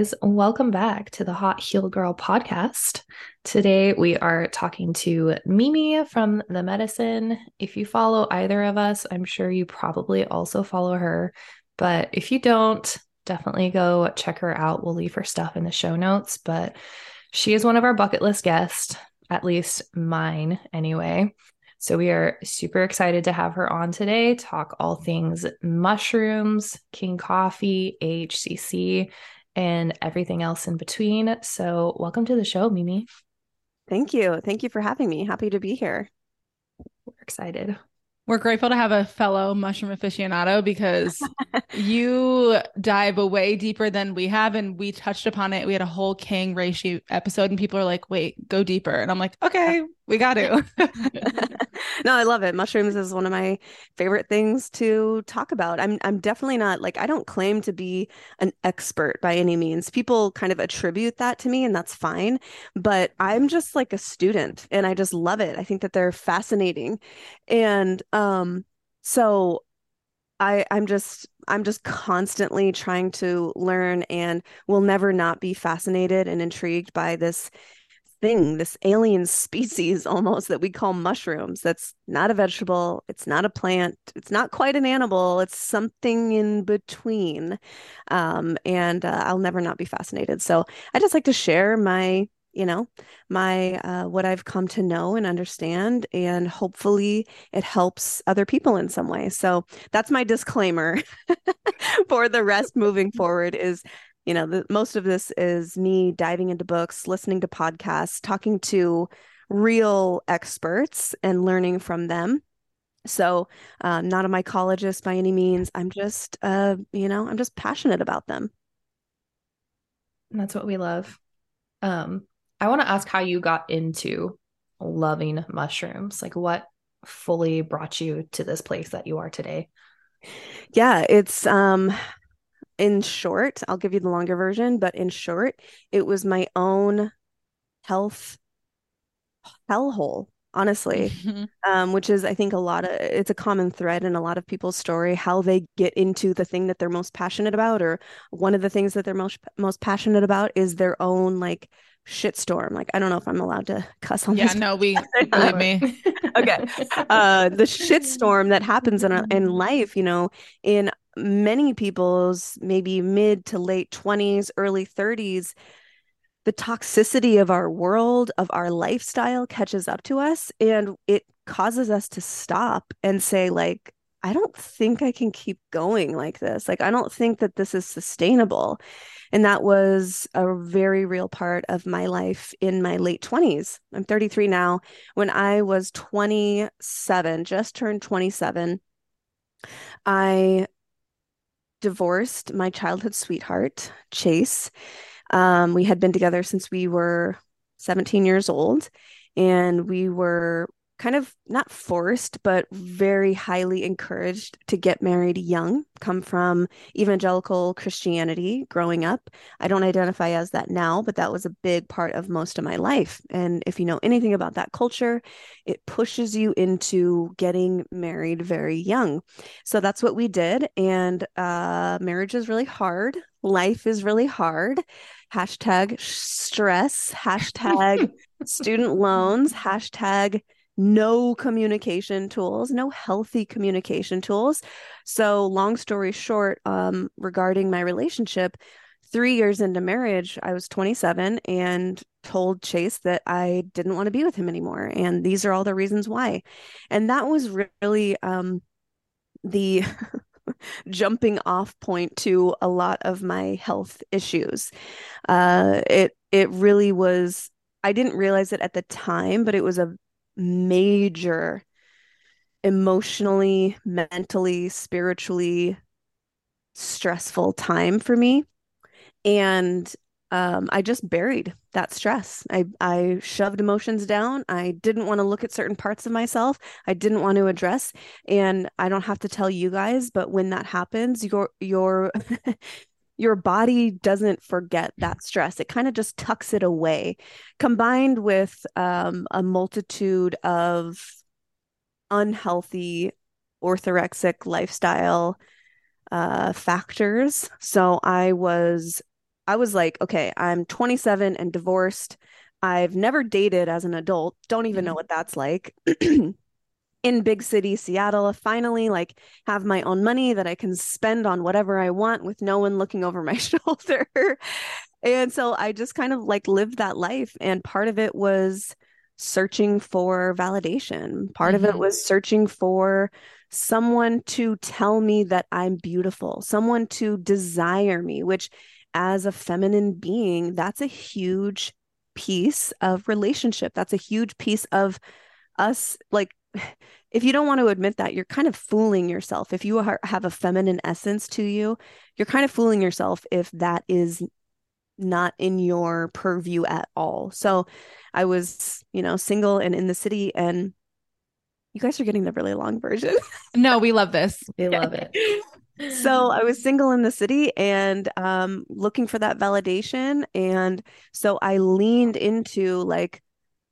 Guys, welcome back to the Hot Healed Girl podcast. Today we are talking to Mimi from The Medicin. If you follow either of us, I'm sure you probably also follow her. But if you don't, definitely go check her out. We'll leave her stuff in the show notes. But she is one of our bucket list guests, at least mine anyway. So we are super excited to have her on today, talk all things mushrooms, king coffee, AHCC, and everything else in between. So welcome to the show, Mimi. Thank you. Thank you for having me. Happy to be here. We're excited. We're grateful to have a fellow mushroom aficionado because you dive way deeper than we have. And we touched upon it. We had a whole king reishi episode, and people are like, wait, go deeper. And I'm like, okay, we got to. no, I love it. Mushrooms is one of my favorite things to talk about. I'm I'm definitely not like I don't claim to be an expert by any means. People kind of attribute that to me and that's fine, but I'm just like a student and I just love it. I think that they're fascinating. And um so I I'm just I'm just constantly trying to learn and will never not be fascinated and intrigued by this thing, this alien species almost that we call mushrooms. That's not a vegetable. It's not a plant. It's not quite an animal. It's something in between. Um, and uh, I'll never not be fascinated. So I just like to share my you know my uh, what i've come to know and understand and hopefully it helps other people in some way so that's my disclaimer for the rest moving forward is you know the, most of this is me diving into books listening to podcasts talking to real experts and learning from them. So um, not a mycologist by any means. I'm just uh, you know i'm just passionate about them. That's what we love. Um, i want to ask how you got into loving mushrooms. Like what fully brought you to this place that you are today? Yeah it's um in short, I'll give you the longer version, but in short, it was my own health hellhole honestly mm-hmm. um, which is i think a lot of it's a common thread in a lot of people's story how they get into the thing that they're most passionate about or one of the things that they're most most passionate about is their own like shitstorm like i don't know if i'm allowed to cuss on yeah this no we believe me. Okay. Uh the shitstorm that happens in, in life you know in many people's maybe mid to late 20s, early 30s, the toxicity of our world, of our lifestyle catches up to us and it causes us to stop and say, like, I don't think I can keep going like this. Like, I don't think that this is sustainable. And that was a very real part of my life in my late 20s. I'm 33 now. When I was 27, just turned 27, I divorced my childhood sweetheart, Chase. Um, we had been together since we were 17 years old, and we were kind of not forced, but very highly encouraged to get married young, come from evangelical Christianity growing up. I don't identify as that now, but that was a big part of most of my life. And if you know anything about that culture, it pushes you into getting married very young. So that's what we did. And uh, marriage is really hard, life is really hard. Hashtag stress, hashtag student loans, hashtag no communication tools, no healthy communication tools. So, long story short, um, regarding my relationship, three years into marriage, I was 27 and told Chase that I didn't want to be with him anymore. And these are all the reasons why. And that was really um, the jumping off point to a lot of my health issues. Uh, it it really was. I didn't realize it at the time, but it was a major emotionally, mentally, spiritually stressful time for me. And um, I just buried that stress. I, I shoved emotions down. I didn't want to look at certain parts of myself. I didn't want to address. And I don't have to tell you guys, but when that happens, your your your body doesn't forget that stress. It kind of just tucks it away, combined with um, a multitude of unhealthy orthorexic lifestyle uh, factors. So I was I was like, okay, I'm 27 and divorced. I've never dated as an adult. Don't even know Mhm. what that's like. In big city Seattle, finally like have my own money that I can spend on whatever I want with no one looking over my shoulder. And so I just kind of like lived that life and part of it was searching for validation. Part of it Mhm. was searching for someone to tell me that I'm beautiful, someone to desire me, which as a feminine being, that's a huge piece of relationship. That's a huge piece of us. Like, if you don't want to admit that, you're kind of fooling yourself. If you are, have a feminine essence to you, you're kind of fooling yourself if that is not in your purview at all. So I was, you know, single and in the city, and you guys are getting the really long version. No, we love this. We love it. so I was single in the city and um, looking for that validation. And so I leaned into like,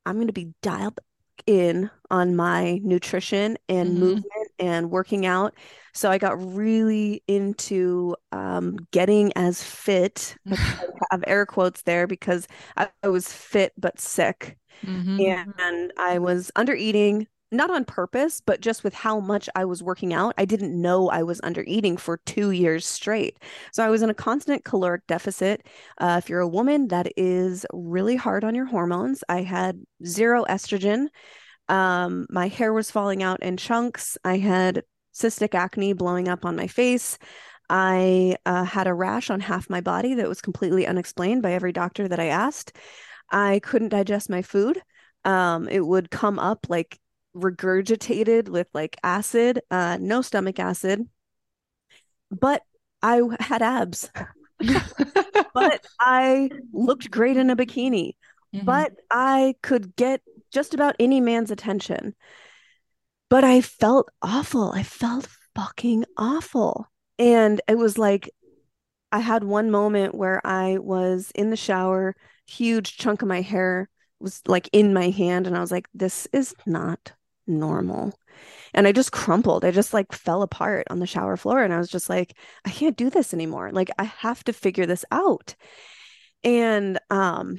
I'm going to be dialed in on my nutrition and Mhm. movement and working out. So I got really into um, getting as fit. I have air quotes there because I, I was fit but sick Mhm. and I was under eating, not on purpose, but just with how much I was working out. I didn't know I was under eating for two years straight. So I was in a constant caloric deficit. Uh, if you're a woman, that is really hard on your hormones. I had zero estrogen. Um, my hair was falling out in chunks. I had cystic acne blowing up on my face. I uh, had a rash on half my body that was completely unexplained by every doctor that I asked. I couldn't digest my food. Um, it would come up like regurgitated with like acid, uh, no stomach acid. But I had abs, but I looked great in a bikini, Mhm. but I could get just about any man's attention. But I felt awful. I felt fucking awful. And it was like, I had one moment where I was in the shower, huge chunk of my hair was like in my hand, and I was like, this is not normal. And I just crumpled. I just like fell apart on the shower floor. And I was just like, I can't do this anymore. Like, I have to figure this out. And um,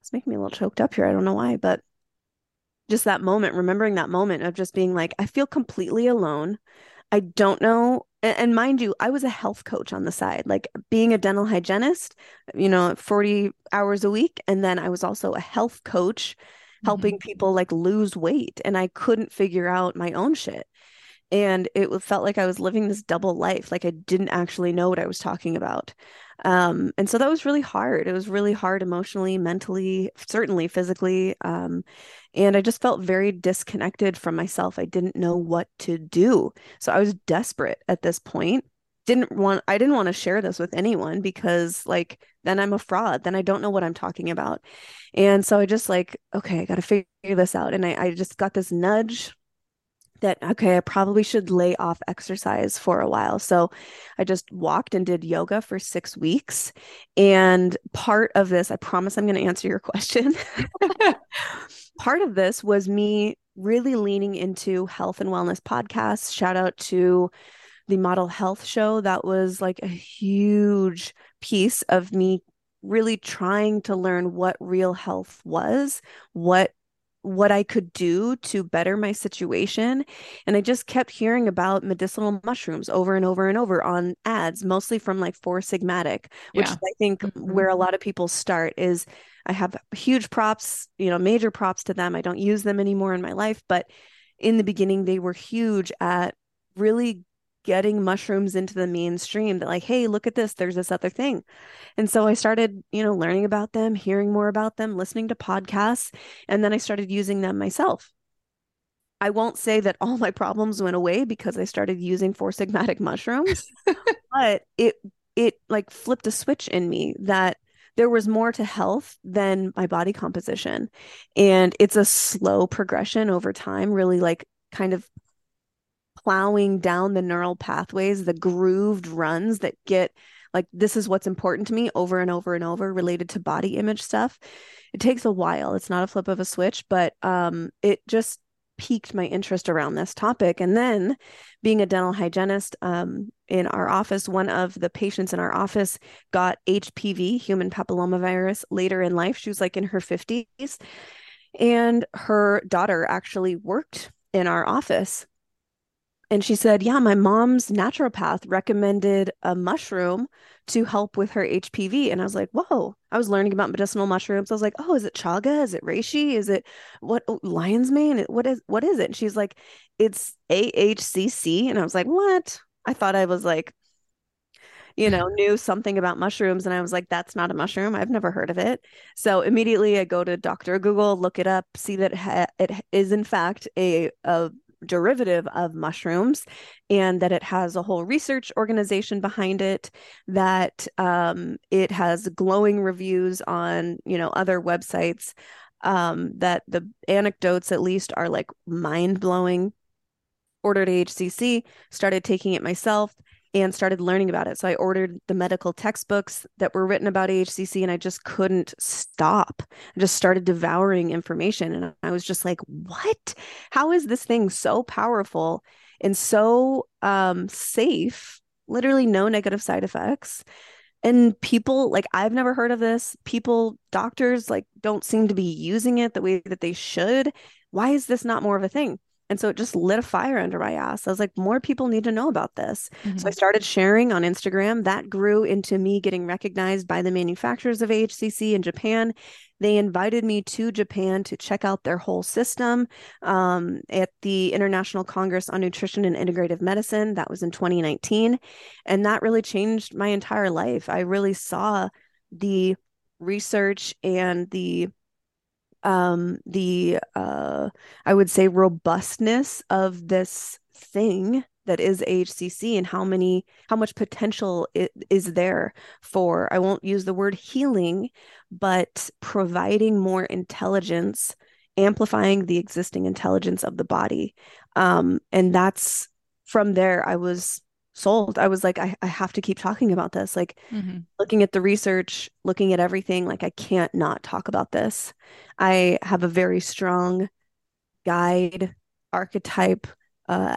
it's making me a little choked up here. I don't know why, but just that moment, remembering that moment of just being like, I feel completely alone. I don't know. And, and mind you, I was a health coach on the side, like being a dental hygienist, you know, 40 hours a week. And then I was also a health coach helping mm-hmm. people like lose weight. And I couldn't figure out my own shit. And it felt like I was living this double life, like I didn't actually know what I was talking about. Um, and so that was really hard. It was really hard emotionally, mentally, certainly physically. Um, and I just felt very disconnected from myself. I didn't know what to do. So I was desperate at this point. Didn't want, I didn't want to share this with anyone because, like, then I'm a fraud. Then I don't know what I'm talking about. And so I just, like, okay, I got to figure this out. And I, I just got this nudge that, okay, I probably should lay off exercise for a while. So I just walked and did yoga for six weeks. And part of this, I promise I'm going to answer your question. part of this was me really leaning into health and wellness podcasts. Shout out to the Model Health Show. That was like a huge piece of me really trying to learn what real health was, what what I could do to better my situation. And I just kept hearing about medicinal mushrooms over and over and over on ads, mostly from like Four Sigmatic, which Yeah. I think Mhm. where a lot of people start is I have huge props, you know, major props to them. I don't use them anymore in my life, but in the beginning, they were huge at really getting mushrooms into the mainstream that like, hey, look at this, there's this other thing. And so I started, you know, learning about them, hearing more about them, listening to podcasts, and then I started using them myself. I won't say that all my problems went away because I started using Four Sigmatic mushrooms, but it it like flipped a switch in me that there was more to health than my body composition. And it's a slow progression over time, really like kind of plowing down the neural pathways, the grooved runs that get like this is what's important to me over and over and over related to body image stuff. It takes a while. It's not a flip of a switch, but um it just piqued my interest around this topic. And then, being a dental hygienist um, in our office, one of the patients in our office got HPV, human papillomavirus, later in life. She was like in her 50s. And her daughter actually worked in our office. And she said, Yeah, my mom's naturopath recommended a mushroom to help with her HPV. And I was like, Whoa, I was learning about medicinal mushrooms. I was like, Oh, is it chaga? Is it reishi? Is it what oh, lion's mane? What is what is it? And she's like, It's AHCC. And I was like, What? I thought I was like, you know, knew something about mushrooms. And I was like, that's not a mushroom. I've never heard of it. So immediately I go to Dr. Google, look it up, see that it is in fact a, a derivative of mushrooms and that it has a whole research organization behind it that um, it has glowing reviews on you know other websites um, that the anecdotes at least are like mind-blowing. Ordered hcc started taking it myself and started learning about it. So I ordered the medical textbooks that were written about AHCC and I just couldn't stop. I just started devouring information and I was just like, what? How is this thing so powerful and so um, safe? Literally no negative side effects. And people like I've never heard of this. People, doctors like don't seem to be using it the way that they should. Why is this not more of a thing? And so it just lit a fire under my ass. I was like, more people need to know about this. Mm-hmm. So I mm-hmm. started sharing on Instagram. That grew into me getting recognized by the manufacturers of AHCC in Japan. They invited me to Japan to check out their whole system um, at the International Congress on Nutrition and Integrative Medicine. That was in 2019. And that really changed my entire life. I really saw the research and the um, the uh, I would say robustness of this thing that is AHCC and how many how much potential it is there for I won't use the word healing, but providing more intelligence, amplifying the existing intelligence of the body, um, and that's from there I was sold. I was like, I, I have to keep talking about this. Like mm-hmm. looking at the research, looking at everything, like I can't not talk about this. I have a very strong guide archetype, uh,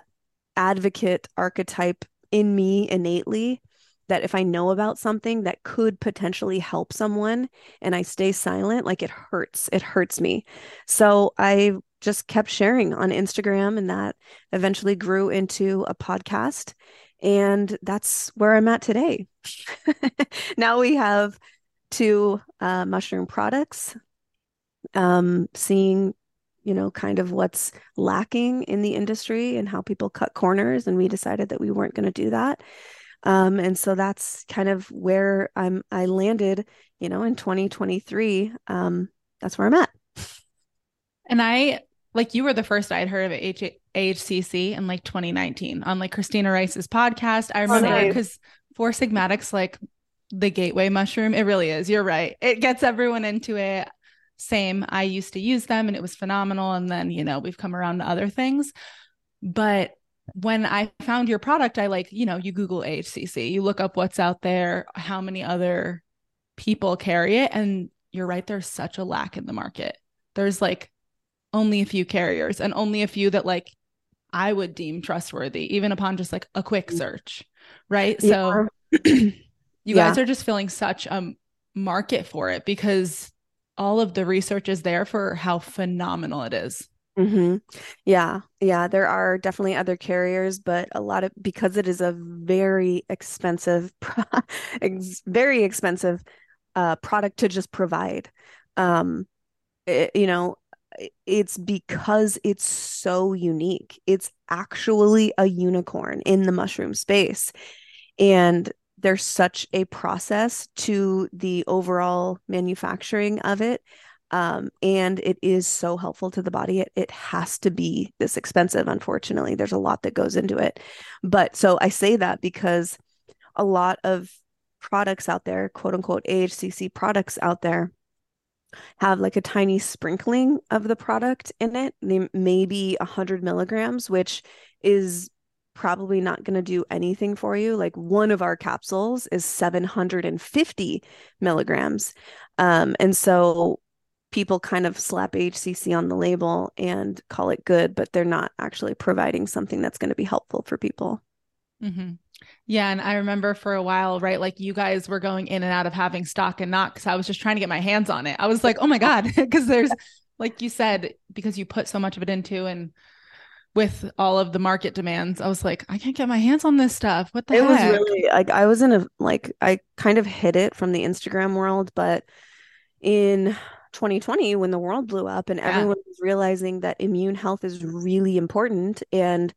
advocate archetype in me innately that if I know about something that could potentially help someone and I stay silent, like it hurts. It hurts me. So I just kept sharing on Instagram and that eventually grew into a podcast and that's where I'm at today. now we have two uh, mushroom products, um, seeing, you know, kind of what's lacking in the industry and how people cut corners. And we decided that we weren't going to do that. Um, and so that's kind of where I'm, I landed, you know, in 2023. Um, that's where I'm at. And I like you were the first I'd heard of H- AHCC in like 2019 on like Christina Rice's podcast. I remember because Four Sigmatics, like the gateway mushroom, it really is. You're right. It gets everyone into it. Same. I used to use them and it was phenomenal. And then, you know, we've come around to other things. But when I found your product, I like, you know, you Google AHCC, you look up what's out there, how many other people carry it. And you're right, there's such a lack in the market. There's like only a few carriers and only a few that like I would deem trustworthy, even upon just like a quick mm. search. Right. So you yeah. guys are just feeling such a market for it because all of the research is there for how phenomenal it is. Mm-hmm. Yeah. Yeah. There are definitely other carriers, but a lot of because it is a very expensive, very expensive uh, product to just provide. Um, it, you know, it's because it's so unique. It's actually a unicorn in the mushroom space. And there's such a process to the overall manufacturing of it. Um, and it is so helpful to the body. It, it has to be this expensive, unfortunately. There's a lot that goes into it. But so I say that because a lot of products out there, quote unquote AHCC products out there, have like a tiny sprinkling of the product in it, maybe 100 milligrams, which is probably not going to do anything for you. Like one of our capsules is 750 milligrams. Um, and so people kind of slap HCC on the label and call it good, but they're not actually providing something that's going to be helpful for people. Mm-hmm. Yeah. And I remember for a while, right? Like you guys were going in and out of having stock and not because I was just trying to get my hands on it. I was like, oh my God, because there's, like you said, because you put so much of it into and with all of the market demands, I was like, I can't get my hands on this stuff. What the it heck? was really like I was in a like I kind of hid it from the Instagram world, but in 2020 when the world blew up and yeah. everyone was realizing that immune health is really important and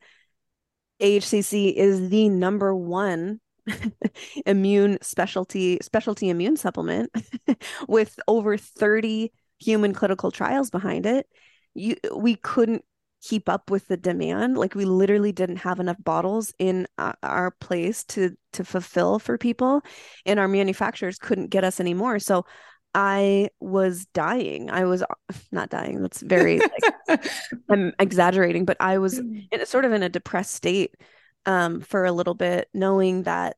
AHCC is the number one immune specialty specialty immune supplement with over 30 human clinical trials behind it. You we couldn't keep up with the demand. Like we literally didn't have enough bottles in our place to to fulfill for people and our manufacturers couldn't get us anymore. So I was dying. I was not dying. That's very like, I'm exaggerating, but I was mm. in sort of in a depressed state um, for a little bit, knowing that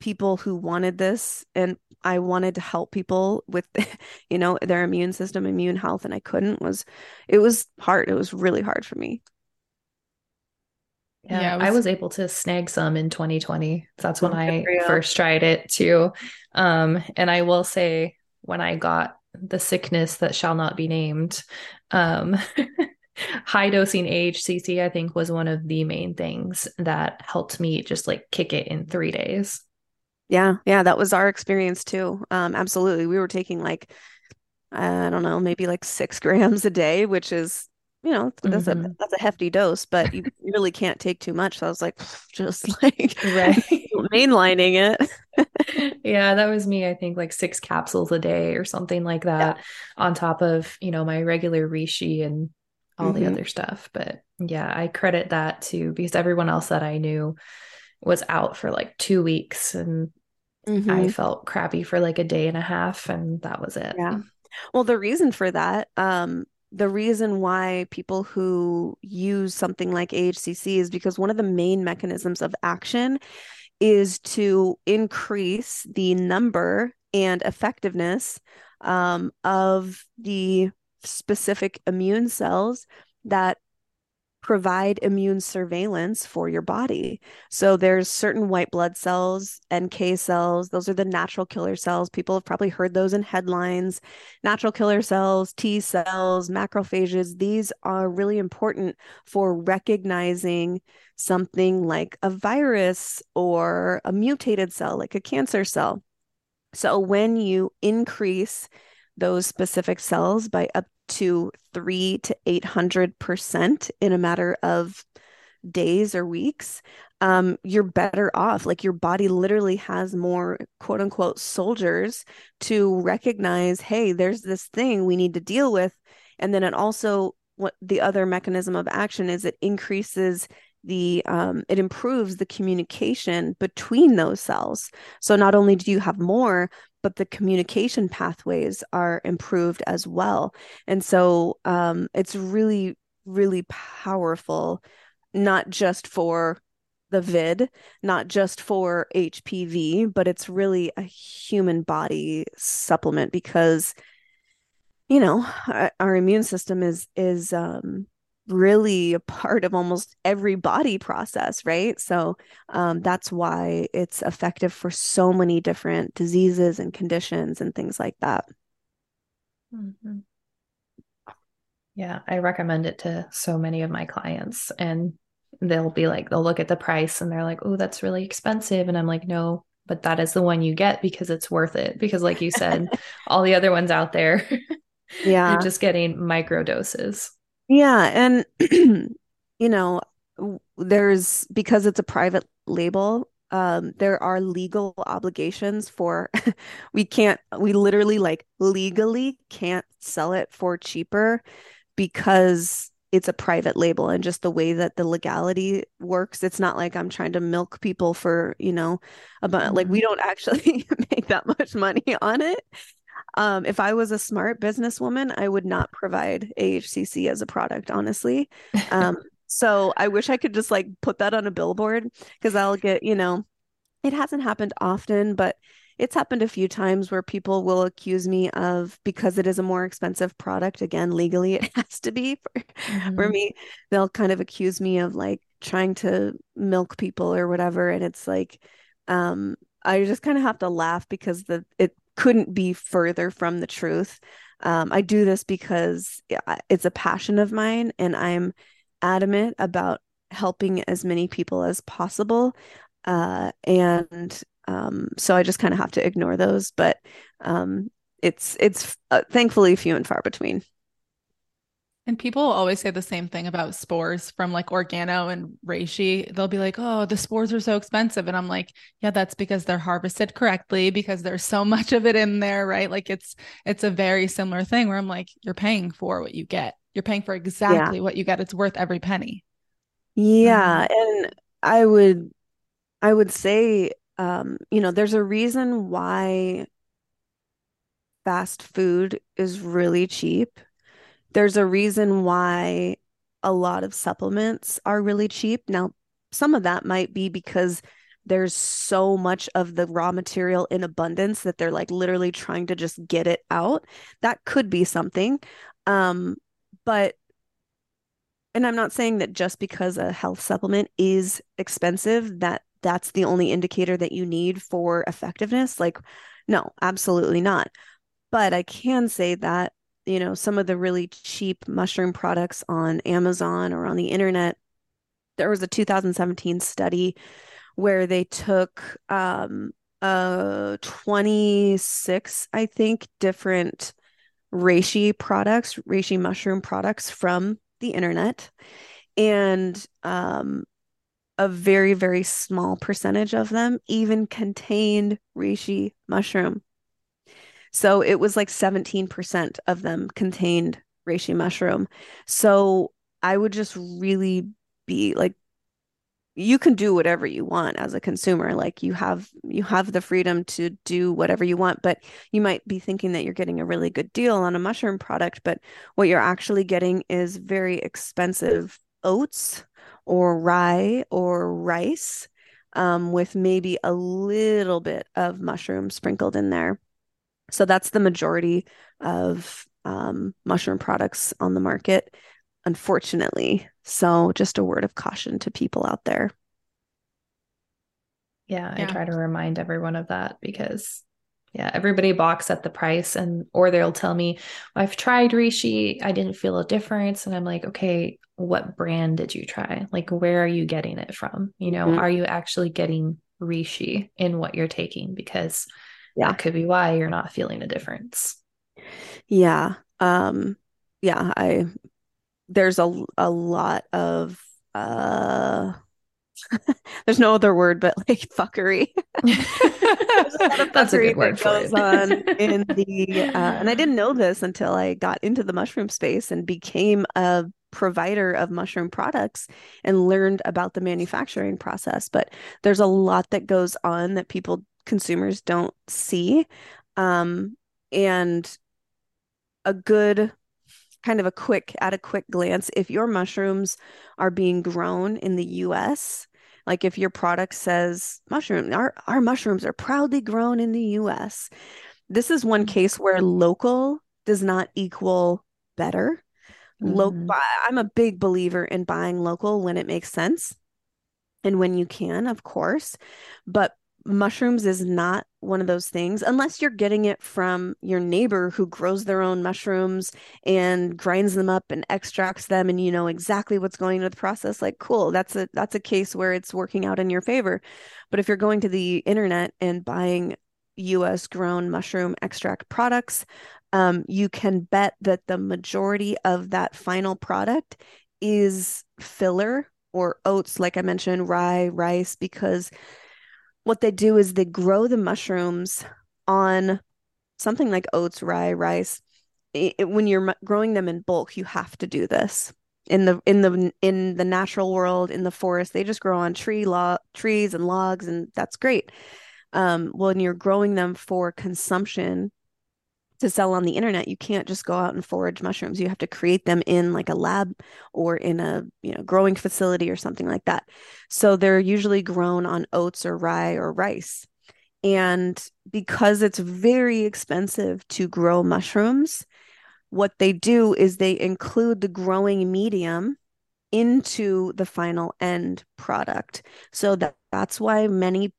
people who wanted this and I wanted to help people with, you know, their immune system, immune health, and I couldn't was, it was hard. It was really hard for me. Yeah, yeah was... I was able to snag some in 2020. That's when I first tried it too. Um, and I will say, when I got the sickness that shall not be named, um, high dosing AHCC, I think, was one of the main things that helped me just like kick it in three days. Yeah, yeah, that was our experience too. Um, absolutely, we were taking like I don't know, maybe like six grams a day, which is you know that's mm-hmm. a that's a hefty dose but you really can't take too much so i was like just like right mainlining it yeah that was me i think like six capsules a day or something like that yeah. on top of you know my regular reishi and all mm-hmm. the other stuff but yeah i credit that to because everyone else that i knew was out for like two weeks and mm-hmm. i felt crappy for like a day and a half and that was it yeah well the reason for that um the reason why people who use something like AHCC is because one of the main mechanisms of action is to increase the number and effectiveness um, of the specific immune cells that provide immune surveillance for your body. So there's certain white blood cells, NK cells, those are the natural killer cells. People have probably heard those in headlines. Natural killer cells, T cells, macrophages, these are really important for recognizing something like a virus or a mutated cell like a cancer cell. So when you increase those specific cells by up to three to 800% in a matter of days or weeks, um, you're better off. Like your body literally has more quote unquote soldiers to recognize, hey, there's this thing we need to deal with. And then it also, what the other mechanism of action is, it increases the um, it improves the communication between those cells so not only do you have more but the communication pathways are improved as well. And so um, it's really, really powerful, not just for the vid, not just for HPV, but it's really a human body supplement because you know our, our immune system is is um really a part of almost every body process, right? So um, that's why it's effective for so many different diseases and conditions and things like that. Mm-hmm. Yeah, I recommend it to so many of my clients, and they'll be like, they'll look at the price and they're like, oh, that's really expensive. And I'm like, no, but that is the one you get because it's worth it. Because, like you said, all the other ones out there, yeah, you're just getting micro doses. Yeah. And, you know, there's because it's a private label, um, there are legal obligations for we can't we literally like legally can't sell it for cheaper because it's a private label and just the way that the legality works it's not like i'm trying to milk people for you know about mm-hmm. like we don't actually make that much money on it um, if I was a smart businesswoman, I would not provide AHCC as a product, honestly. Um, so I wish I could just like put that on a billboard because I'll get, you know, it hasn't happened often, but it's happened a few times where people will accuse me of because it is a more expensive product again legally it has to be for, mm-hmm. for me they'll kind of accuse me of like trying to milk people or whatever and it's like um i just kind of have to laugh because the it couldn't be further from the truth um i do this because it's a passion of mine and i'm adamant about helping as many people as possible uh and um, so I just kind of have to ignore those, but um, it's it's uh, thankfully few and far between. And people always say the same thing about spores from like Organo and Reishi. They'll be like, "Oh, the spores are so expensive," and I'm like, "Yeah, that's because they're harvested correctly because there's so much of it in there, right? Like it's it's a very similar thing where I'm like, you're paying for what you get. You're paying for exactly yeah. what you get. It's worth every penny." Yeah, mm-hmm. and I would I would say um, you know, there's a reason why fast food is really cheap. There's a reason why a lot of supplements are really cheap. Now, some of that might be because there's so much of the raw material in abundance that they're like literally trying to just get it out. That could be something. Um, but and I'm not saying that just because a health supplement is expensive that that's the only indicator that you need for effectiveness. Like, no, absolutely not. But I can say that, you know, some of the really cheap mushroom products on Amazon or on the internet, there was a 2017 study where they took um, uh, 26, I think, different reishi products, reishi mushroom products from the internet. And um, a very, very small percentage of them even contained reishi mushroom. So it was like 17% of them contained reishi mushroom. So I would just really be like, you can do whatever you want as a consumer like you have you have the freedom to do whatever you want but you might be thinking that you're getting a really good deal on a mushroom product but what you're actually getting is very expensive oats or rye or rice um, with maybe a little bit of mushroom sprinkled in there. So that's the majority of um, mushroom products on the market, unfortunately. So just a word of caution to people out there. Yeah, yeah, I try to remind everyone of that because yeah, everybody balks at the price and or they'll tell me, I've tried Reishi, I didn't feel a difference. And I'm like, okay, what brand did you try? Like where are you getting it from? You know, mm-hmm. are you actually getting Reishi in what you're taking? Because yeah. that could be why you're not feeling a difference. Yeah. Um, yeah, I there's a a lot of uh there's no other word but like fuckery. a That's a good word for it. on in the uh, and I didn't know this until I got into the mushroom space and became a provider of mushroom products and learned about the manufacturing process. But there's a lot that goes on that people consumers don't see. Um, and a good kind of a quick at a quick glance if your mushrooms are being grown in the US like if your product says mushroom our our mushrooms are proudly grown in the US this is one case where local does not equal better mm-hmm. local I'm a big believer in buying local when it makes sense and when you can of course but mushrooms is not one of those things unless you're getting it from your neighbor who grows their own mushrooms and grinds them up and extracts them and you know exactly what's going into the process like cool that's a that's a case where it's working out in your favor. But if you're going to the internet and buying US grown mushroom extract products um, you can bet that the majority of that final product is filler or oats like I mentioned rye rice because what they do is they grow the mushrooms on something like oats, rye, rice. It, when you're growing them in bulk, you have to do this. In the in the in the natural world, in the forest, they just grow on tree log trees and logs, and that's great. Um, when you're growing them for consumption, to sell on the internet you can't just go out and forage mushrooms. You have to create them in like a lab or in a you know growing facility or something like that. So they're usually grown on oats or rye or rice. And because it's very expensive to grow mushrooms, what they do is they include the growing medium into the final end product. So that, that's why many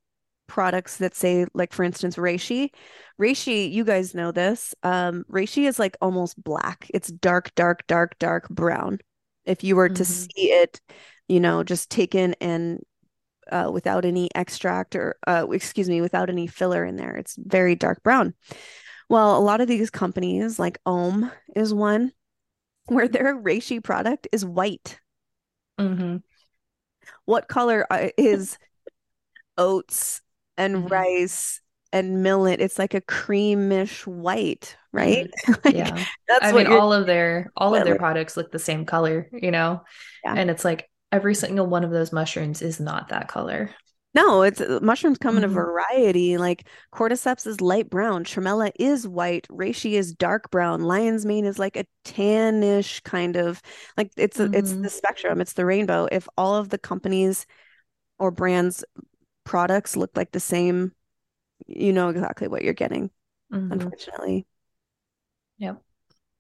products that say, like for instance, reishi, reishi, you guys know this. Um, reishi is like almost black. It's dark, dark, dark, dark brown. If you were mm-hmm. to see it, you know, just taken and uh, without any extract or, uh, excuse me, without any filler in there, it's very dark brown. Well, a lot of these companies, like Om, is one where their reishi product is white. Mm-hmm. What color uh, is oats and mm-hmm. rice and millet? It's like a creamish white, right? Mm-hmm. like, yeah, that's I mean, all of their all of their products look the same color, you know, yeah. and it's like every single one of those mushrooms is not that color. No, it's uh, mushrooms come mm-hmm. in a mm-hmm. variety. Like cordyceps is light brown, tremella is white, reishi is dark brown, lion's mane is like a tannish kind of like it's mm-hmm. it's the spectrum, it's the rainbow. If all of the companies or brands products look like the same, you know exactly what you're getting. Mm-hmm. Unfortunately. Yep.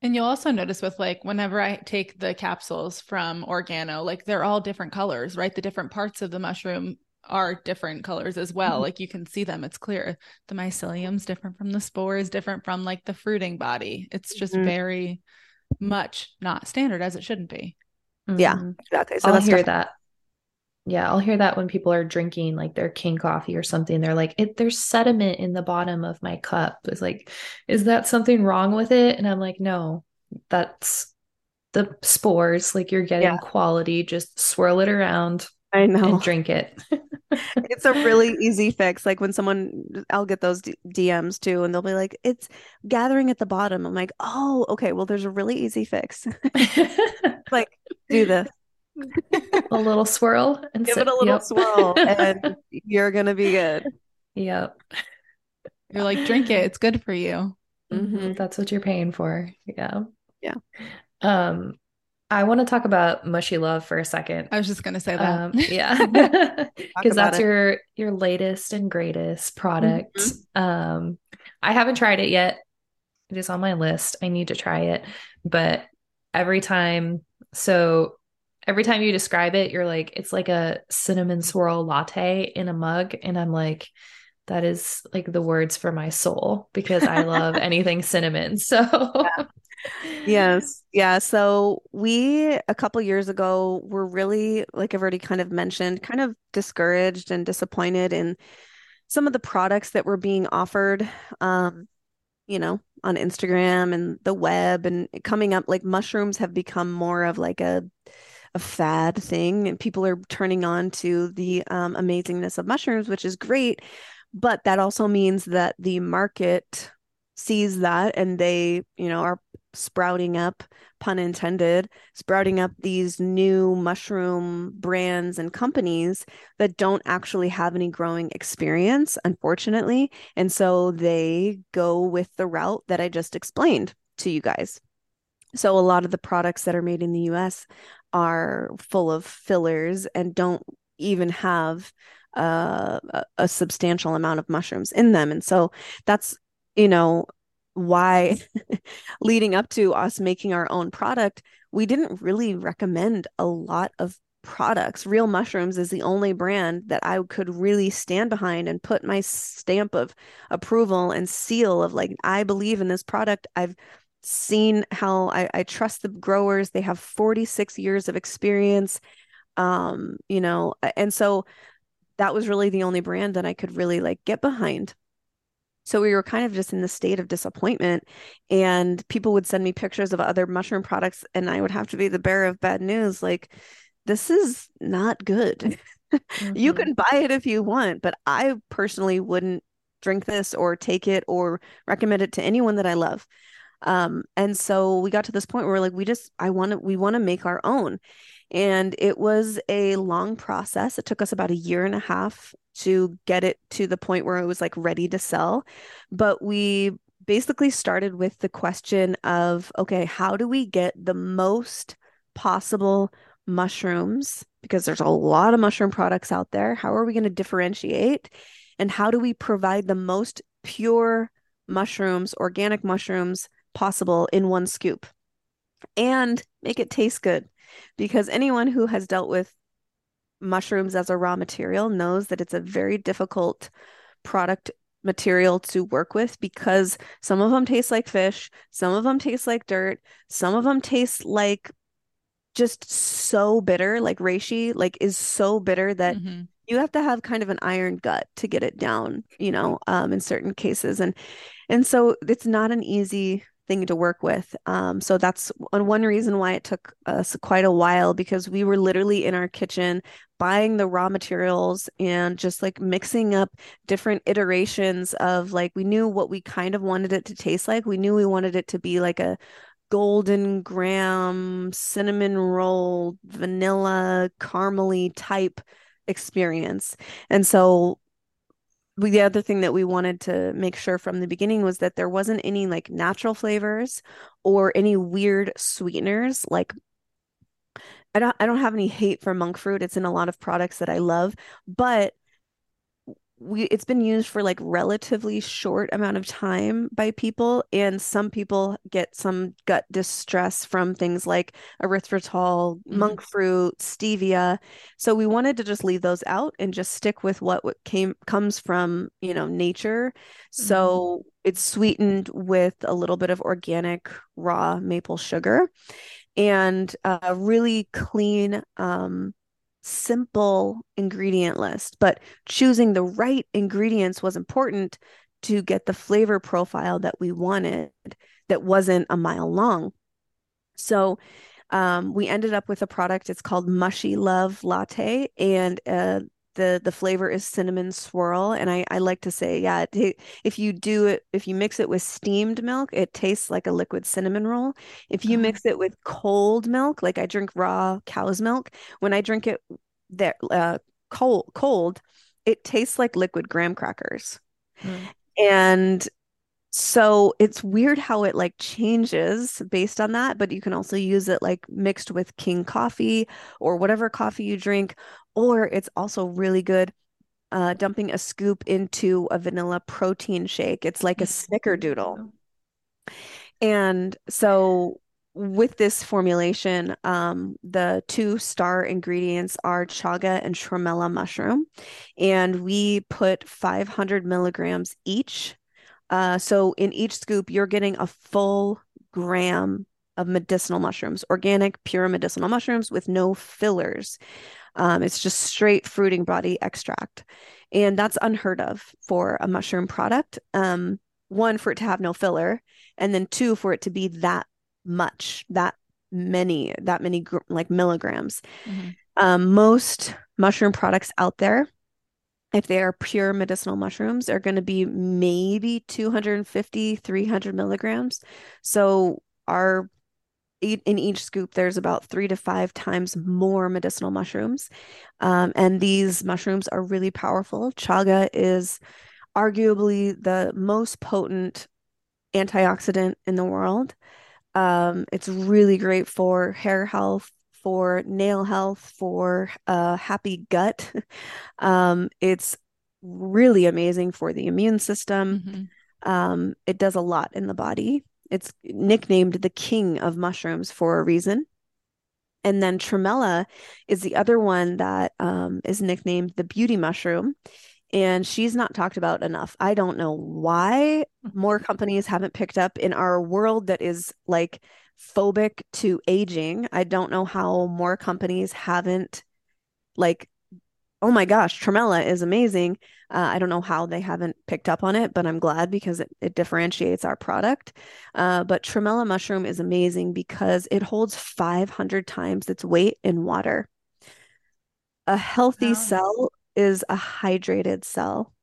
And you'll also notice with like whenever I take the capsules from Organo, like they're all different colors, right? The different parts of the mushroom are different colors as well. Mm-hmm. Like you can see them. It's clear. The mycelium's different from the spores, different from like the fruiting body. It's just mm-hmm. very much not standard as it shouldn't be. Mm-hmm. Yeah, exactly. So I'll hear that. Yeah, I'll hear that when people are drinking like their king coffee or something. They're like, it, there's sediment in the bottom of my cup. It's like, is that something wrong with it? And I'm like, no, that's the spores. Like you're getting yeah. quality. Just swirl it around. I know. And drink it. it's a really easy fix. Like when someone, I'll get those D- DMs too, and they'll be like, "It's gathering at the bottom." I'm like, "Oh, okay. Well, there's a really easy fix. like, do this." a little swirl and give sit. it a little yep. swirl, and you're gonna be good. Yep. You're like, drink it. It's good for you. Mm-hmm. That's what you're paying for. Yeah. Yeah. Um, I want to talk about MushyLove for a second. I was just going to say that. Um, yeah. Because that's it. your your latest and greatest product. Mm-hmm. Um I haven't tried it yet. It is on my list. I need to try it. But every time so every time you describe it, you're like it's like a cinnamon swirl latte in a mug. And I'm like that is like the words for my soul because I love anything cinnamon. So yeah yes. Yeah. So we a couple years ago were really like i've already kind of mentioned kind of discouraged and disappointed in some of the products that were being offered um you know on instagram and the web and coming up like mushrooms have become more of like a a fad thing and people are turning on to the um, amazingness of mushrooms which is great but that also means that the market sees that and they you know are sprouting up, pun intended, sprouting up these new mushroom brands and companies that don't actually have any growing experience, unfortunately. And so they go with the route that I just explained to you guys. So a lot of the products that are made in the US are full of fillers and don't even have uh, a, a substantial amount of mushrooms in them. And so that's, you know, why leading up to us making our own product, we didn't really recommend a lot of products. Real Mushrooms is the only brand that I could really stand behind and put my stamp of approval and seal of like, I believe in this product. I've seen how I, I trust the growers. They have 46 years of experience. Um, you know, and so that was really the only brand that I could really like get behind. So we were kind of just in the state of disappointment. And people would send me pictures of other mushroom products, and I would have to be the bearer of bad news. Like, this is not good. Mm-hmm. you can buy it if you want, but I personally wouldn't drink this or take it or recommend it to anyone that I love. Um, and so we got to this point where we're like, we just, I want to, we want to make our own. And it was a long process. It took us about a year and a half to get it to the point where it was like ready to sell. But we basically started with the question of okay, how do we get the most possible mushrooms? Because there's a lot of mushroom products out there. How are we going to differentiate? and how do we provide the most pure mushrooms, organic mushrooms possible in one scoop and make it taste good. Because anyone who has dealt with mushrooms as a raw material knows that it's a very difficult product material to work with because some of them taste like fish, some of them taste like dirt, some of them taste like just so bitter, like reishi, like is so bitter that mm-hmm. you have to have kind of an iron gut to get it down, you know, um, in certain cases. And and so it's not an easy thing to work with. Um, so that's one reason why it took us quite a while because we were literally in our kitchen buying the raw materials and just like mixing up different iterations of like we knew what we kind of wanted it to taste like. We knew we wanted it to be like a golden graham cinnamon roll vanilla caramely type experience. And so the other thing that we wanted to make sure from the beginning was that there wasn't any like natural flavors or any weird sweeteners like I don't I don't have any hate for monk fruit. It's in a lot of products that I love, but we it's been used for like relatively short amount of time by people and some people get some gut distress from things like erythritol mm-hmm. monk fruit stevia so we wanted to just leave those out and just stick with what, came comes from you know nature mm-hmm. so it's sweetened with a little bit of organic raw maple sugar and a really clean um simple ingredient list, but choosing the right ingredients was important to get the flavor profile that we wanted that wasn't a mile long. So um, we ended up with a product. It's called MushyLove Latte, and uh, the the flavor is cinnamon swirl. And I I like to say, yeah, it, if you do it, if you mix it with steamed milk, it tastes like a liquid cinnamon roll. If you uh-huh. mix it with cold milk, like I drink raw cow's milk, when I drink it there uh, cold cold, it tastes like liquid graham crackers. Mm. And so it's weird how it like changes based on that, but you can also use it like mixed with king coffee or whatever coffee you drink, or it's also really good uh, dumping a scoop into a vanilla protein shake. It's like a snickerdoodle. And so with this formulation, um, the two star ingredients are chaga and tremella mushroom. And we put 500 milligrams each uh, so in each scoop, you're getting a full gram of medicinal mushrooms, organic, pure medicinal mushrooms with no fillers. Um, it's just straight fruiting body extract. And that's unheard of for a mushroom product. Um, one, for it to have no filler, and then two, for it to be that much, that many, that many gr- like milligrams. Mm-hmm. Um, most mushroom products out there if they are pure medicinal mushrooms, are going to be maybe 250, 300 milligrams. So our in each scoop, there's about three to five times more medicinal mushrooms. Um, and these mushrooms are really powerful. Chaga is arguably the most potent antioxidant in the world. Um, it's really great for hair health, for nail health, for a happy gut. um, it's really amazing for the immune system. Mm-hmm. Um, it does a lot in the body. It's nicknamed the king of mushrooms for a reason. And then tremella is the other one that um, is nicknamed the beauty mushroom. And she's not talked about enough. I don't know why more companies haven't picked up in our world that is like phobic to aging. I don't know how more companies haven't like oh my gosh, tremella is amazing. Uh, I don't know how they haven't picked up on it, but I'm glad because it, it differentiates our product. Uh, but tremella mushroom is amazing because it holds 500 times its weight in water. A healthy wow. cell is a hydrated cell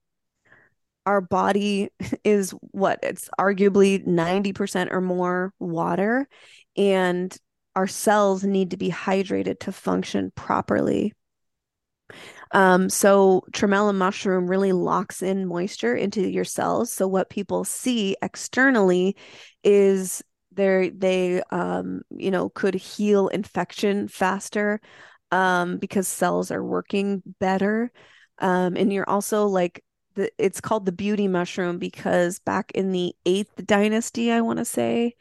our body is what it's arguably 90% or more water and our cells need to be hydrated to function properly um, so tremella mushroom really locks in moisture into your cells. So what people see externally is they they um, you know could heal infection faster um, because cells are working better. Um, and you're also like the it's called the beauty mushroom because back in the eighth dynasty, I want to say,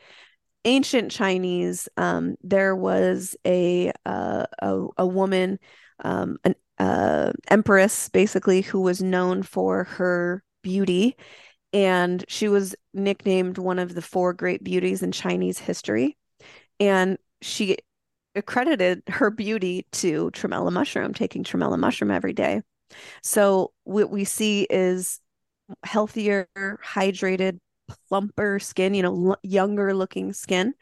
ancient Chinese, um, there was a uh, a, a woman, um, an uh, empress, basically, who was known for her beauty, and she was nicknamed one of the four great beauties in Chinese history, and she accredited her beauty to tremella mushroom, taking tremella mushroom every day. So what we see is healthier, hydrated, plumper skin, you know, l- younger looking skin.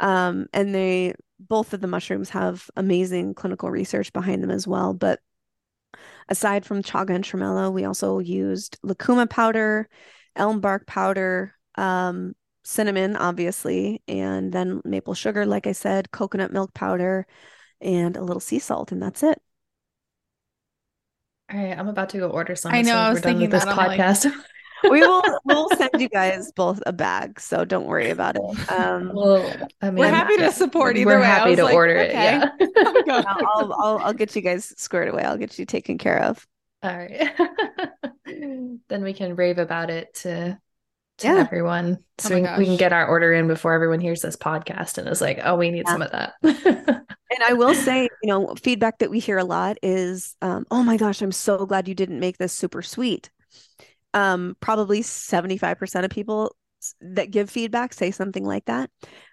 Um, and they both of the mushrooms have amazing clinical research behind them as well. But aside from chaga and tremella, we also used lucuma powder, elm bark powder, um, cinnamon, obviously, and then maple sugar, like I said, coconut milk powder, and a little sea salt, and that's it. All right, I'm about to go order some. I as know, soon as I we're was done with thinking this that, I'm like- podcast. We will we'll send you guys both a bag, so don't worry about it. Um, well, I mean, We're happy to yeah, support we're either way. I happy to like, order okay. it. Yeah. Go. I'll, I'll I'll I'll get you guys squared away. I'll get you taken care of. All right. then we can rave about it to to Yeah. everyone. So Oh we, we can get our order in before everyone hears this podcast and is like, oh, we need Yeah. some of that. And I will say, you know, feedback that we hear a lot is, um, "Oh my gosh, I'm so glad you didn't make this super sweet." Um, probably 75% of people that give feedback say something like that.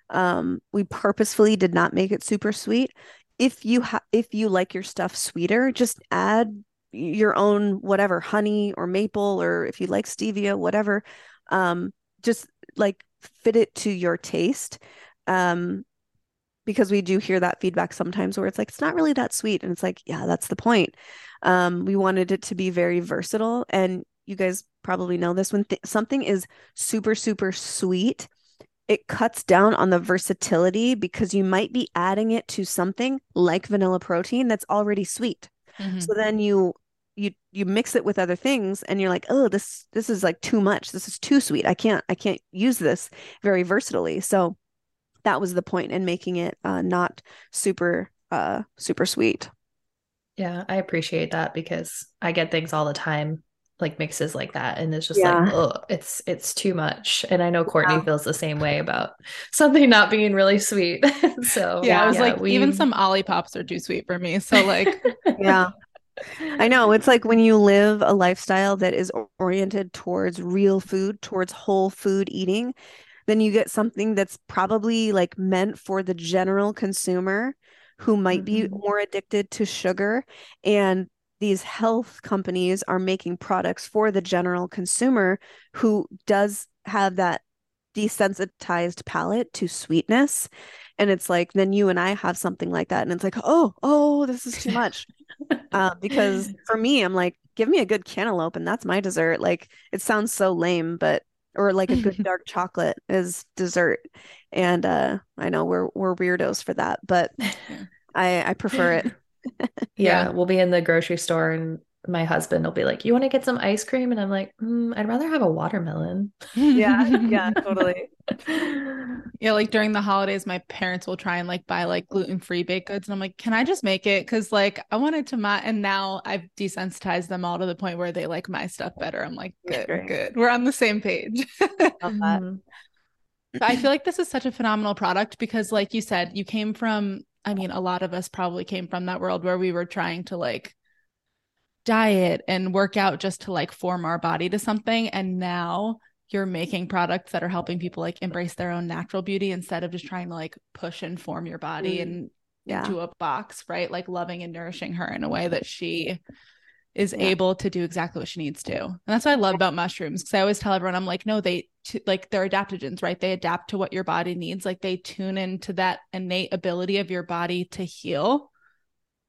Um, we purposefully did not make it super sweet. If you ha if you like your stuff sweeter, just add your own whatever honey or maple or if you like stevia, whatever. Um, just like fit it to your taste. Um, because we do hear that feedback sometimes where it's like it's not really that sweet and it's like yeah that's the point um we wanted it to be very versatile and you guys probably know this when th- something is super super sweet. It cuts down on the versatility because you might be adding it to something like vanilla protein that's already sweet. Mhm. so then you you you mix it with other things and you're like oh this this is like too much. This is too sweet. I can't i can't use this very versatilely. So that was the point in making it uh, not super uh super sweet. Yeah, I appreciate that because I get things all the time, like mixes like that, and it's just Yeah. like, oh, it's it's too much. And I know Courtney Yeah. feels the same way about something not being really sweet. so yeah, I was like, we- even some Olipops are too sweet for me. So like, yeah i know it's like when you live a lifestyle that is oriented towards real food towards whole food eating then you get something that's probably like meant for the general consumer who might be Mhm. more addicted to sugar and these health companies are making products for the general consumer who does have that desensitized palate to sweetness. And it's like then you and I have something like that. And it's like oh oh this is too much. Uh, because for me I'm like give me a good cantaloupe and that's my dessert. Like it sounds so lame but or like a good dark chocolate is dessert. And uh I know we're we're weirdos for that but I I prefer it Yeah, we'll be in the grocery store and my husband will be like, "You want to get some ice cream?" And I'm like, mm, "I'd rather have a watermelon." yeah yeah totally Yeah, like during the holidays, my parents will try and like buy like gluten-free baked goods. And I'm like, can I just make it? Cause like I wanted to my and now I've desensitized them all to the point where they like my stuff better. I'm like, good, great. good. We're on the same page. Love that. But I feel like this is such a phenomenal product because, like you said, you came from, I mean, a lot of us probably came from that world where we were trying to like diet and work out just to like form our body to something. And now you're making products that are helping people like embrace their own natural beauty instead of just trying to like push and form your body Mm. and Yeah. into a box, right? Like loving and nourishing her in a way that she is Yeah. able to do exactly what she needs to. And that's what I love about mushrooms because I always tell everyone, I'm like, no, they t- like they're adaptogens, right? They adapt to what your body needs. Like they tune into that innate ability of your body to heal.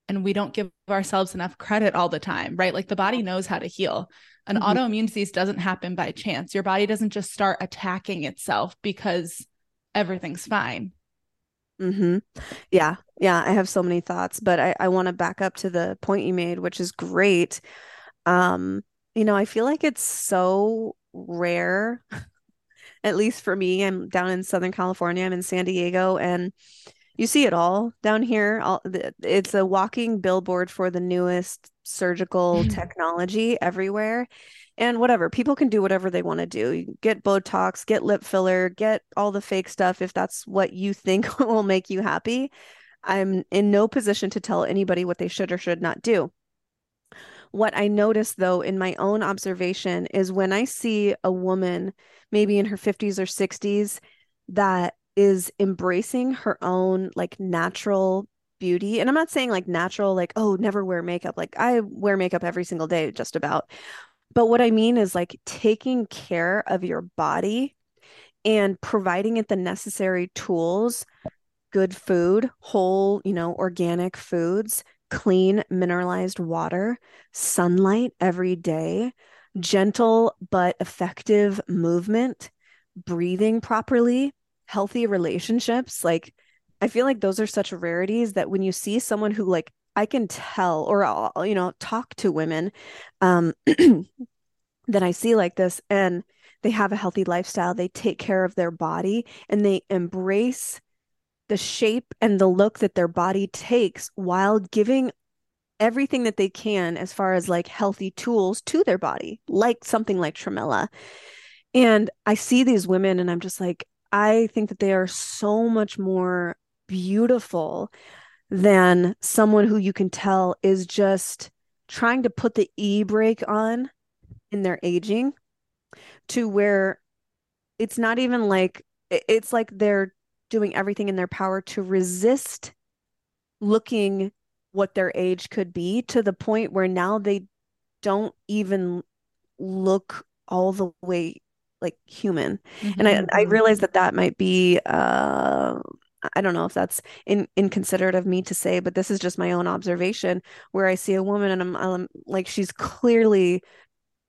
And we don't give ourselves enough credit all the time, right? Like the body knows how to heal. An Mhm. autoimmune disease doesn't happen by chance. Your body doesn't just start attacking itself because everything's fine. Mm-hmm. Yeah. Yeah. I have so many thoughts, but I, I want to back up to the point you made, which is great. Um, you know, I feel like it's so rare, at least for me. I'm down in Southern California, I'm in San Diego, and you see it all down here. All it's a walking billboard for the newest surgical mm. technology everywhere. and whatever people can do whatever they want to do get botox get lip filler get all the fake stuff if that's what you think will make you happy i'm in no position to tell anybody what they should or should not do what i notice though in my own observation is when i see a woman maybe in her 50s or 60s that is embracing her own like natural beauty and i'm not saying like natural like oh never wear makeup like i wear makeup every single day just about. But what I mean is like taking care of your body and providing it the necessary tools, good food, whole, you know, organic foods, clean mineralized water, sunlight every day, gentle but effective movement, breathing properly, healthy relationships. Like, I feel like those are such rarities that when you see someone who, like, I can tell, or I'll, you know, talk to women um, that I see like this, and they have a healthy lifestyle. They take care of their body and they embrace the shape and the look that their body takes while giving everything that they can as far as like healthy tools to their body, like something like Tremella. And I see these women and I'm just like, I think that they are so much more beautiful than someone who you can tell is just trying to put the e brake on in their aging to where it's not even like it's like they're doing everything in their power to resist looking what their age could be to the point where now they don't even look all the way like human mm-hmm. and I, I realize that that might be uh I don't know if that's in, inconsiderate of me to say, but this is just my own observation where I see a woman and I'm, I'm like, she's clearly,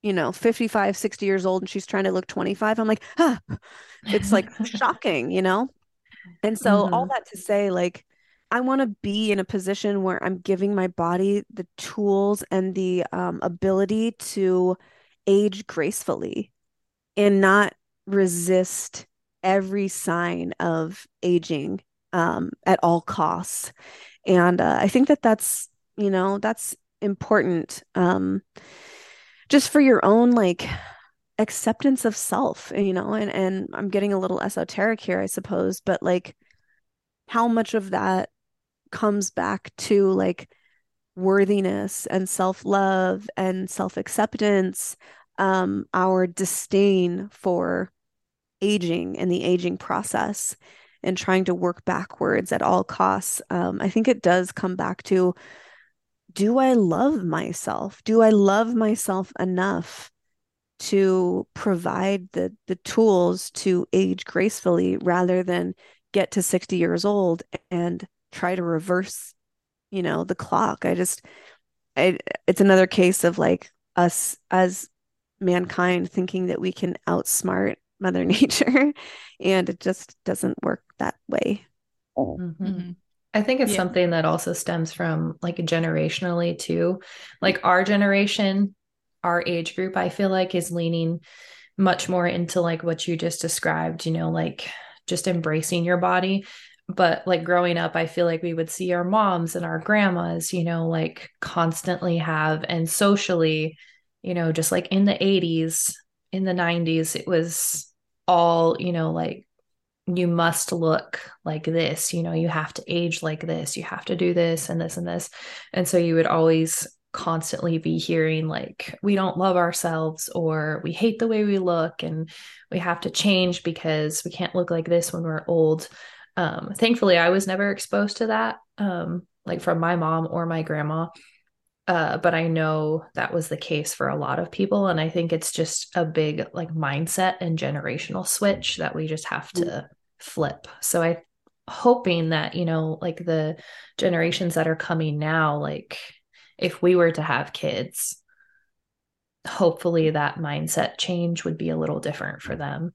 you know, 55, 60 years old and she's trying to look 25. I'm like, huh. it's like shocking, you know? And so mm-hmm. all that to say, like, I want to be in a position where I'm giving my body the tools and the um, ability to age gracefully and not resist every sign of aging um, at all costs. And uh, I think that that's, you know, that's important um, just for your own like acceptance of self, you know, and, and I'm getting a little esoteric here, I suppose, but like how much of that comes back to like worthiness and self-love and self-acceptance um our disdain for aging and the aging process and trying to work backwards at all costs. Um, I think it does come back to do I love myself? Do I love myself enough to provide the the tools to age gracefully rather than get to 60 years old and try to reverse, you know, the clock. I just I, it's another case of like us as mankind thinking that we can outsmart mother nature and it just doesn't work that way mm-hmm. mm-hmm. i think it's yeah. something that also stems from like generationally too like our generation our age group i feel like is leaning much more into like what you just described you know like just embracing your body. But like growing up i feel like we would see our moms and our grandmas you know like constantly have and socially you know just like in the 80s in the 90s it was all you know like you must look like this you know you have to age like this you have to do this and this and this. And so you would always constantly be hearing like we don't love ourselves or we hate the way we look and we have to change because we can't look like this when we're old um thankfully i was never exposed to that um like from my mom or my grandma uh, but I know that was the case for a lot of people. And I think it's just a big like mindset and generational switch that we just have to mm-hmm. flip. So I hoping that, you know, like the generations that are coming now, like if we were to have kids, hopefully that mindset change would be a little different for them.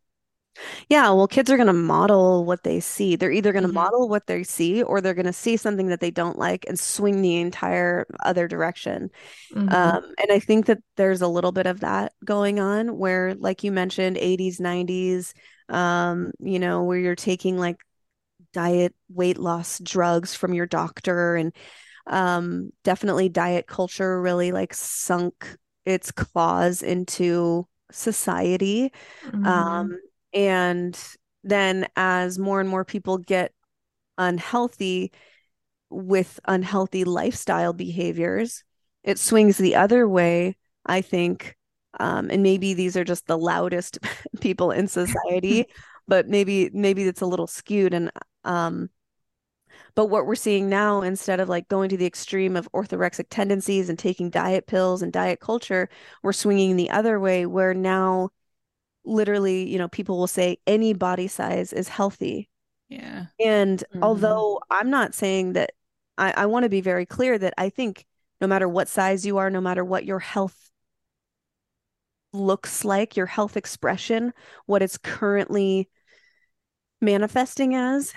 Yeah, well, kids are going to model what they see. They're either going to mm-hmm. model what they see or they're going to see something that they don't like and swing the entire other direction. Mm-hmm. Um, and I think that there's a little bit of that going on where, like you mentioned, 80s, 90s, um, you know, where you're taking like diet weight loss drugs from your doctor and um, definitely diet culture really like sunk its claws into society. Mhm. Um, and then as more and more people get unhealthy with unhealthy lifestyle behaviors, it swings the other way, I think. Um, and maybe these are just the loudest people in society, but maybe maybe it's a little skewed. And um, but what we're seeing now, instead of like going to the extreme of orthorexic tendencies and taking diet pills and diet culture, we're swinging the other way where now literally, you know, people will say any body size is healthy. Yeah. And Mhm. although I'm not saying that, I, I want to be very clear that I think no matter what size you are, no matter what your health looks like, your health expression, what it's currently manifesting as,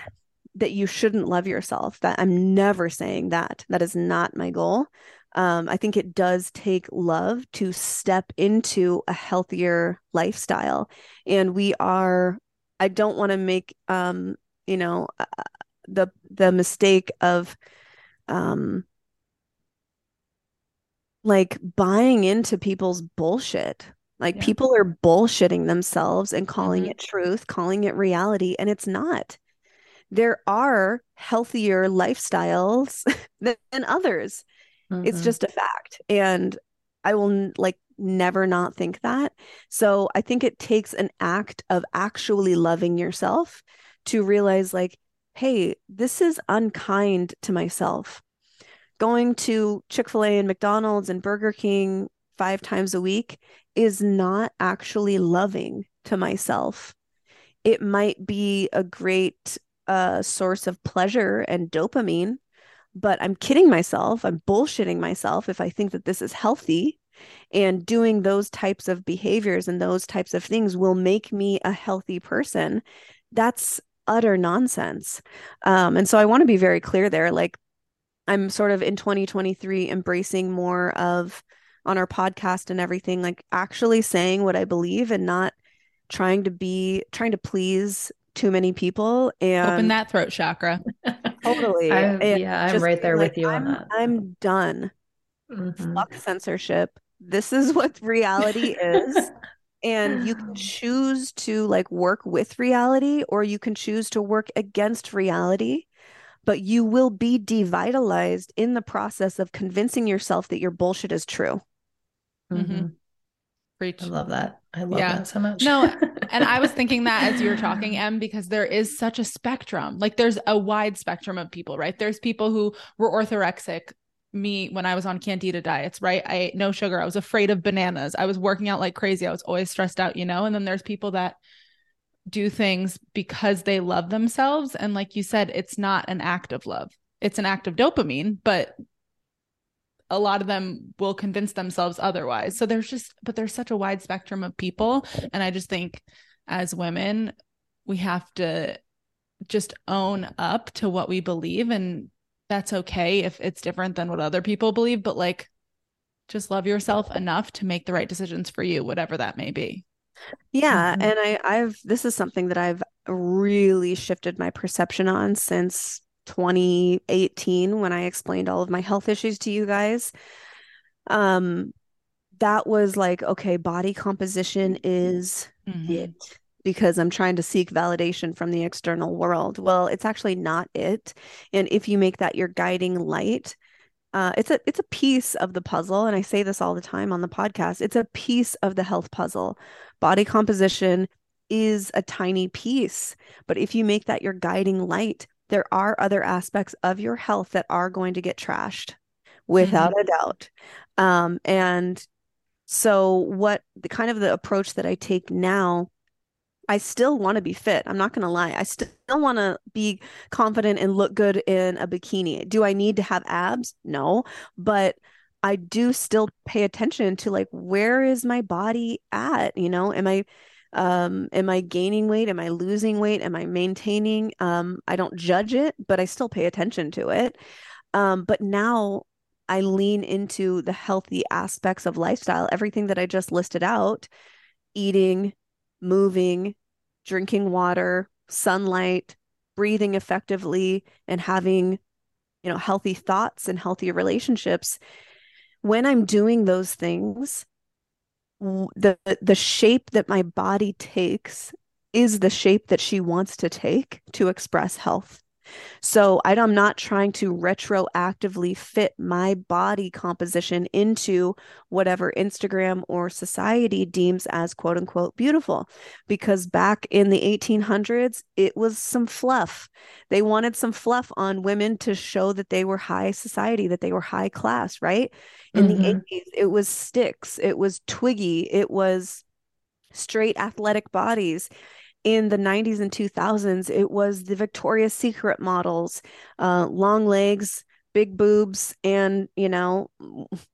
that you shouldn't love yourself. That I'm never saying that. That is not my goal. Um, I think it does take love to step into a healthier lifestyle. And we are, I don't want to make, um, you know, uh, the the mistake of um like buying into people's bullshit. Like Yeah. people are bullshitting themselves and calling Mhm. it truth, calling it reality, and it's not. There are healthier lifestyles than, than others. It's Mhm. just a fact. And I will like never not think that. So I think it takes an act of actually loving yourself to realize, like, hey, this is unkind to myself. Going to Chick fil A and McDonald's and Burger King five times a week is not actually loving to myself. It might be a great uh, source of pleasure and dopamine, but I'm kidding myself. I'm bullshitting myself if I think that this is healthy. And doing those types of behaviors and those types of things will make me a healthy person. That's utter nonsense. Um, and so I want to be very clear there. Like, I'm sort of in 2023 embracing more of on our podcast and everything, like actually saying what I believe and not trying to be trying to please too many people and Open that throat chakra. totally. I'm- yeah, I'm right there being with you on I'm, that. I'm done. Mhm. Fuck censorship. This is what reality is. And you can choose to like work with reality or you can choose to work against reality, but you will be devitalized in the process of convincing yourself that your bullshit is true. mm-hmm. Preach. I love that. I love Yeah. that so much. No, And I was thinking that as you were talking, Em, because there is such a spectrum. Like there's a wide spectrum of people, right? There's people who were orthorexic. Me, when I was on candida diets, right? I ate no sugar. I was afraid of bananas. I was working out like crazy. I was always stressed out, you know? And then there's people that do things because they love themselves. And like you said, it's not an act of love, it's an act of dopamine, but a lot of them will convince themselves otherwise. So there's just, but there's such a wide spectrum of people. And I just think as women, we have to just own up to what we believe. And that's okay if it's different than what other people believe, but like just love yourself enough to make the right decisions for you, whatever that may be. Yeah, Mhm. and I, I've this is something that I've really shifted my perception on since 2018 when I explained all of my health issues to you guys. Um, that was like, okay, body composition is Mhm. it because I'm trying to seek validation from the external world. Well, it's actually not it. And if you make that your guiding light, uh, it's a it's a piece of the puzzle, and I say this all the time on the podcast. It's a piece of the health puzzle. Body composition is a tiny piece, but if you make that your guiding light, there are other aspects of your health that are going to get trashed, without a doubt. Um, and so, what the kind of the approach that I take now I still want to be fit. I'm not going to lie. I still want to be confident and look good in a bikini. Do I need to have abs? No, but I do still pay attention to like where is my body at? You know, am I um am I gaining weight? Am I losing weight? Am I maintaining? Um I don't judge it, but I still pay attention to it. Um but now I lean into the healthy aspects of lifestyle, everything that I just listed out, eating, moving, drinking water, sunlight, breathing effectively, and having, you know, healthy thoughts and healthy relationships. When I'm doing those things, the the shape that my body takes is the shape that she wants to take to express health. So I'm not trying to retroactively fit my body composition into whatever Instagram or society deems as quote unquote beautiful. Because back in the 1800s, it was some fluff. They wanted some fluff on women to show that they were high society, that they were high class, right? In mm-hmm. the 80s, it was sticks, it was twiggy, it was straight athletic bodies in the 90s and 2000s, it was the Victoria's Secret models, uh, long legs, big boobs, and, you know,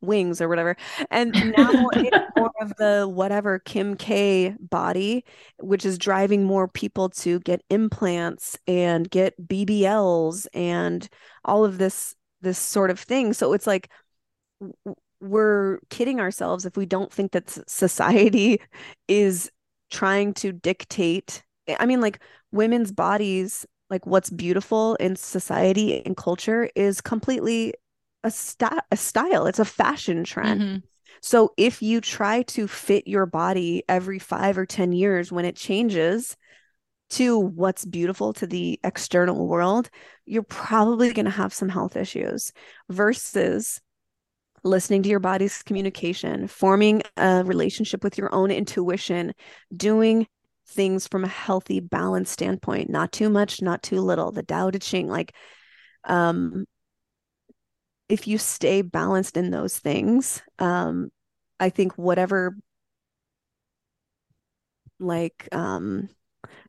wings or whatever. And now it's more of the whatever Kim K body, which is driving more people to get implants and get BBLs and all of this this sort of thing. So it's like we're kidding ourselves if we don't think that society is trying to dictate i mean like women's bodies like what's beautiful in society and culture is completely a, st- a style it's a fashion trend mm-hmm. so if you try to fit your body every 5 or 10 years when it changes to what's beautiful to the external world you're probably going to have some health issues versus listening to your body's communication, forming a relationship with your own intuition, doing things from a healthy, balanced standpoint, not too much, not too little. The Tao Te Ching, like, um, if you stay balanced in those things, um, I think whatever like um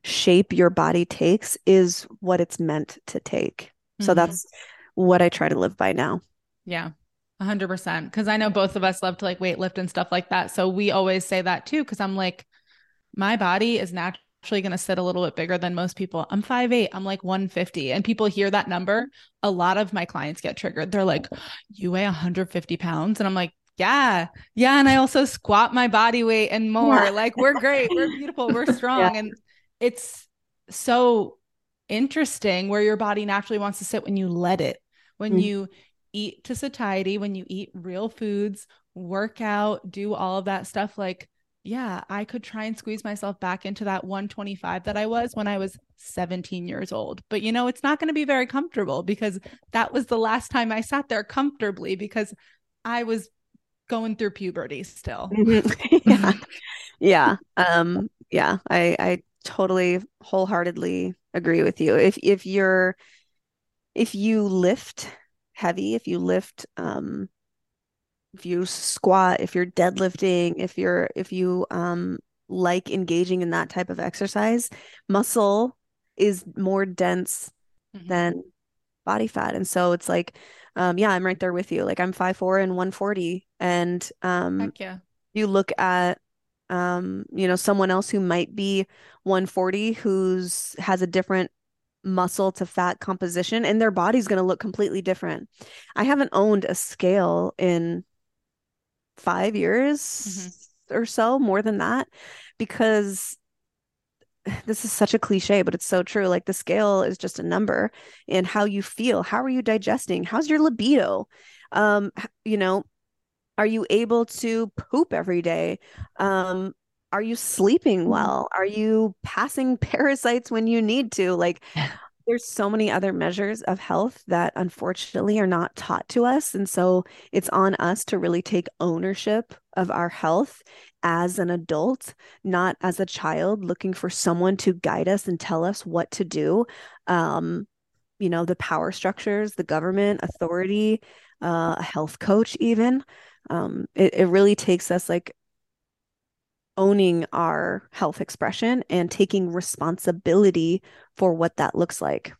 shape your body takes is what it's meant to take. Mm-hmm. So that's what I try to live by now. Yeah hundred percent. Cause I know both of us love to like weight lift and stuff like that. So we always say that too. Cause I'm like, my body is naturally going to sit a little bit bigger than most people. I'm 5'8, I'm like 150. And people hear that number. A lot of my clients get triggered. They're like, you weigh 150 pounds. And I'm like, yeah, yeah. And I also squat my body weight and more. Like, we're great. We're beautiful. We're strong. Yeah. And it's so interesting where your body naturally wants to sit when you let it when mm. you eat to satiety, when you eat real foods, work out, do all of that stuff, like, yeah, I could try and squeeze myself back into that 125 that I was when I was 17 years old. But you know, it's not going to be very comfortable because that was the last time I sat there comfortably because I was going through puberty still. Mm-hmm. yeah. yeah. Um yeah, I I totally wholeheartedly agree with you. If if you're if you lift heavy, if you lift, um, if you squat, if you're deadlifting, if you're if you um like engaging in that type of exercise, muscle is more dense mm-hmm. than body fat. And so it's like, um, yeah, I'm right there with you. Like I'm five four and 140. And um Heck yeah. you look at um, you know, someone else who might be 140 who's has a different muscle to fat composition and their body's going to look completely different. I haven't owned a scale in 5 years mm-hmm. or so, more than that because this is such a cliche, but it's so true. Like the scale is just a number and how you feel. How are you digesting? How's your libido? Um, you know, are you able to poop every day? Um, are you sleeping mm-hmm. well? Are you passing parasites when you need to? Like there's so many other measures of health that unfortunately are not taught to us and so it's on us to really take ownership of our health as an adult not as a child looking for someone to guide us and tell us what to do. Um you know the power structures the government authority uh, a health coach even. Um it, it really takes us like owning our health expression and taking responsibility for what that looks like.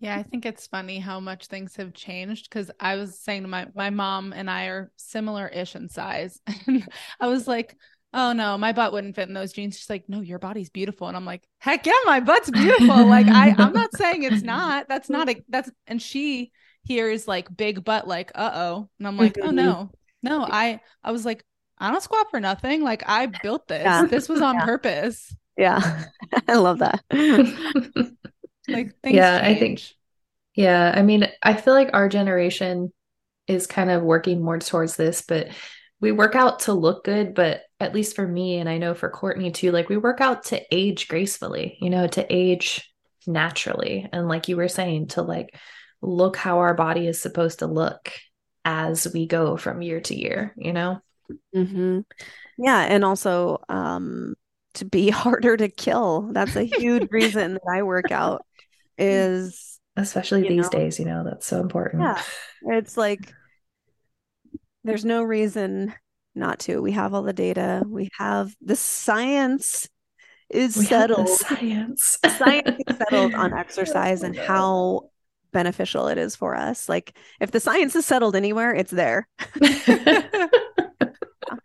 Yeah, I think it's funny how much things have changed because I was saying to my my mom and I are similar-ish in size. And I was like, oh no, my butt wouldn't fit in those jeans. She's like, no, your body's beautiful. And I'm like, heck yeah, my butt's beautiful. like I, I'm not saying it's not. That's not a that's and she hears like big butt, like, uh-oh. And I'm like, oh mm-hmm. no, no. I I was like, I don't squat for nothing. Like I built this. Yeah. This was on yeah. purpose. Yeah. I love that. like thanks. Yeah, change. I think yeah, I mean, I feel like our generation is kind of working more towards this, but we work out to look good, but at least for me, and I know for Courtney too, like we work out to age gracefully, you know, to age naturally. And like you were saying, to like look how our body is supposed to look as we go from year to year, you know? Mm-hmm. Yeah. And also um, to be harder to kill. That's a huge reason that I work out is especially these know, days, you know, that's so important. Yeah. It's like there's no reason not to. We have all the data. We have the science is we settled. science. science is settled on exercise and how beneficial it is for us. Like if the science is settled anywhere, it's there.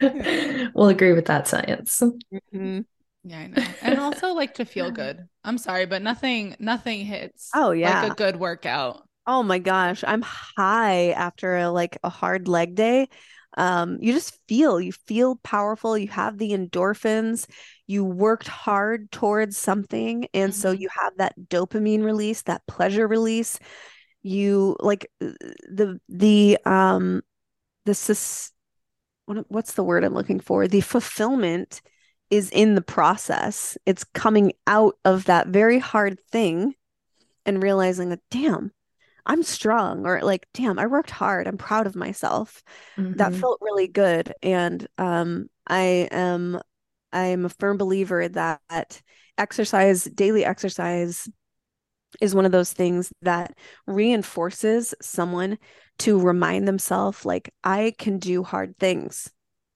we'll agree with that science. Mm-hmm. Yeah, I know. And also like to feel good. I'm sorry, but nothing nothing hits. Oh yeah. Like a good workout. Oh my gosh, I'm high after a, like a hard leg day. Um, you just feel you feel powerful. You have the endorphins. You worked hard towards something, and mm-hmm. so you have that dopamine release, that pleasure release. You like uh, the the um the sus- what's the word I'm looking for? The fulfillment is in the process. It's coming out of that very hard thing and realizing that, damn, I'm strong, or like, damn, I worked hard. I'm proud of myself. Mm-hmm. That felt really good. And um, I am I am a firm believer that exercise, daily exercise is one of those things that reinforces someone to remind themselves like I can do hard things.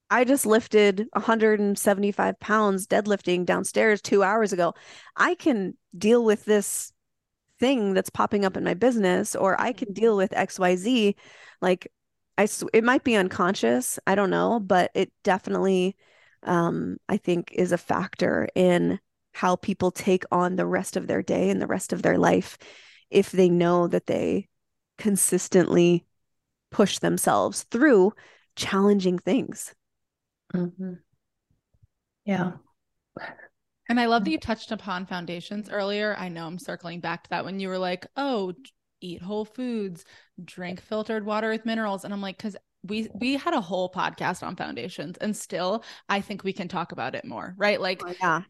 I just lifted 175 pounds deadlifting downstairs two hours ago. I can deal with this thing that's popping up in my business, or I can deal with XYZ. Like, I, it might be unconscious. I don't know, but it definitely, um, I think, is a factor in how people take on the rest of their day and the rest of their life if they know that they consistently push themselves through challenging things. Mm-hmm. Yeah. And I love that you touched upon foundations earlier. I know I'm circling back to that when you were like, oh, eat whole foods, drink filtered water with minerals. And I'm like, because we we had a whole podcast on foundations and still I think we can talk about it more, right? Like oh, yeah.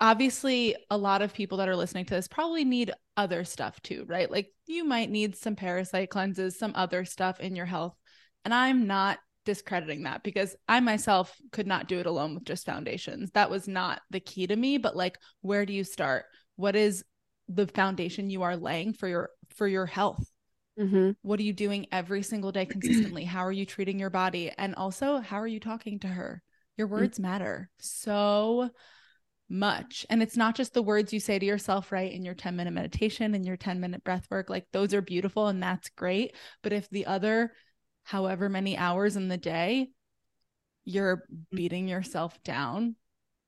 Obviously, a lot of people that are listening to this probably need other stuff too, right? Like you might need some parasite cleanses, some other stuff in your health. And I'm not discrediting that because I myself could not do it alone with just foundations. That was not the key to me, but like where do you start? What is the foundation you are laying for your for your health? Mm-hmm. What are you doing every single day consistently? how are you treating your body? And also, how are you talking to her? Your mm. words mm-hmm. matter so much. And it's not just the words you say to yourself, right? In your 10 minute meditation and your 10 minute breath work. Like those are beautiful and that's great. But if the other however many hours in the day you're beating yourself down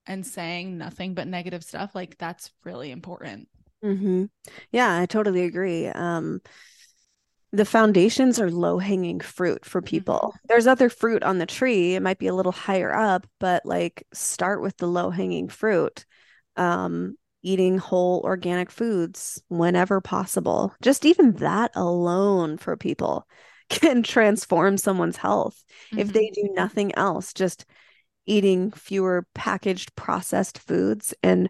and saying nothing but negative stuff like that's really important mm-hmm. yeah i totally agree um the foundations are low hanging fruit for people. Mm-hmm. There's other fruit on the tree. It might be a little higher up, but like start with the low hanging fruit. Um, eating whole organic foods whenever possible. Just even that alone for people can transform someone's health mm-hmm. if they mm-hmm. do nothing else just eating fewer packaged processed foods and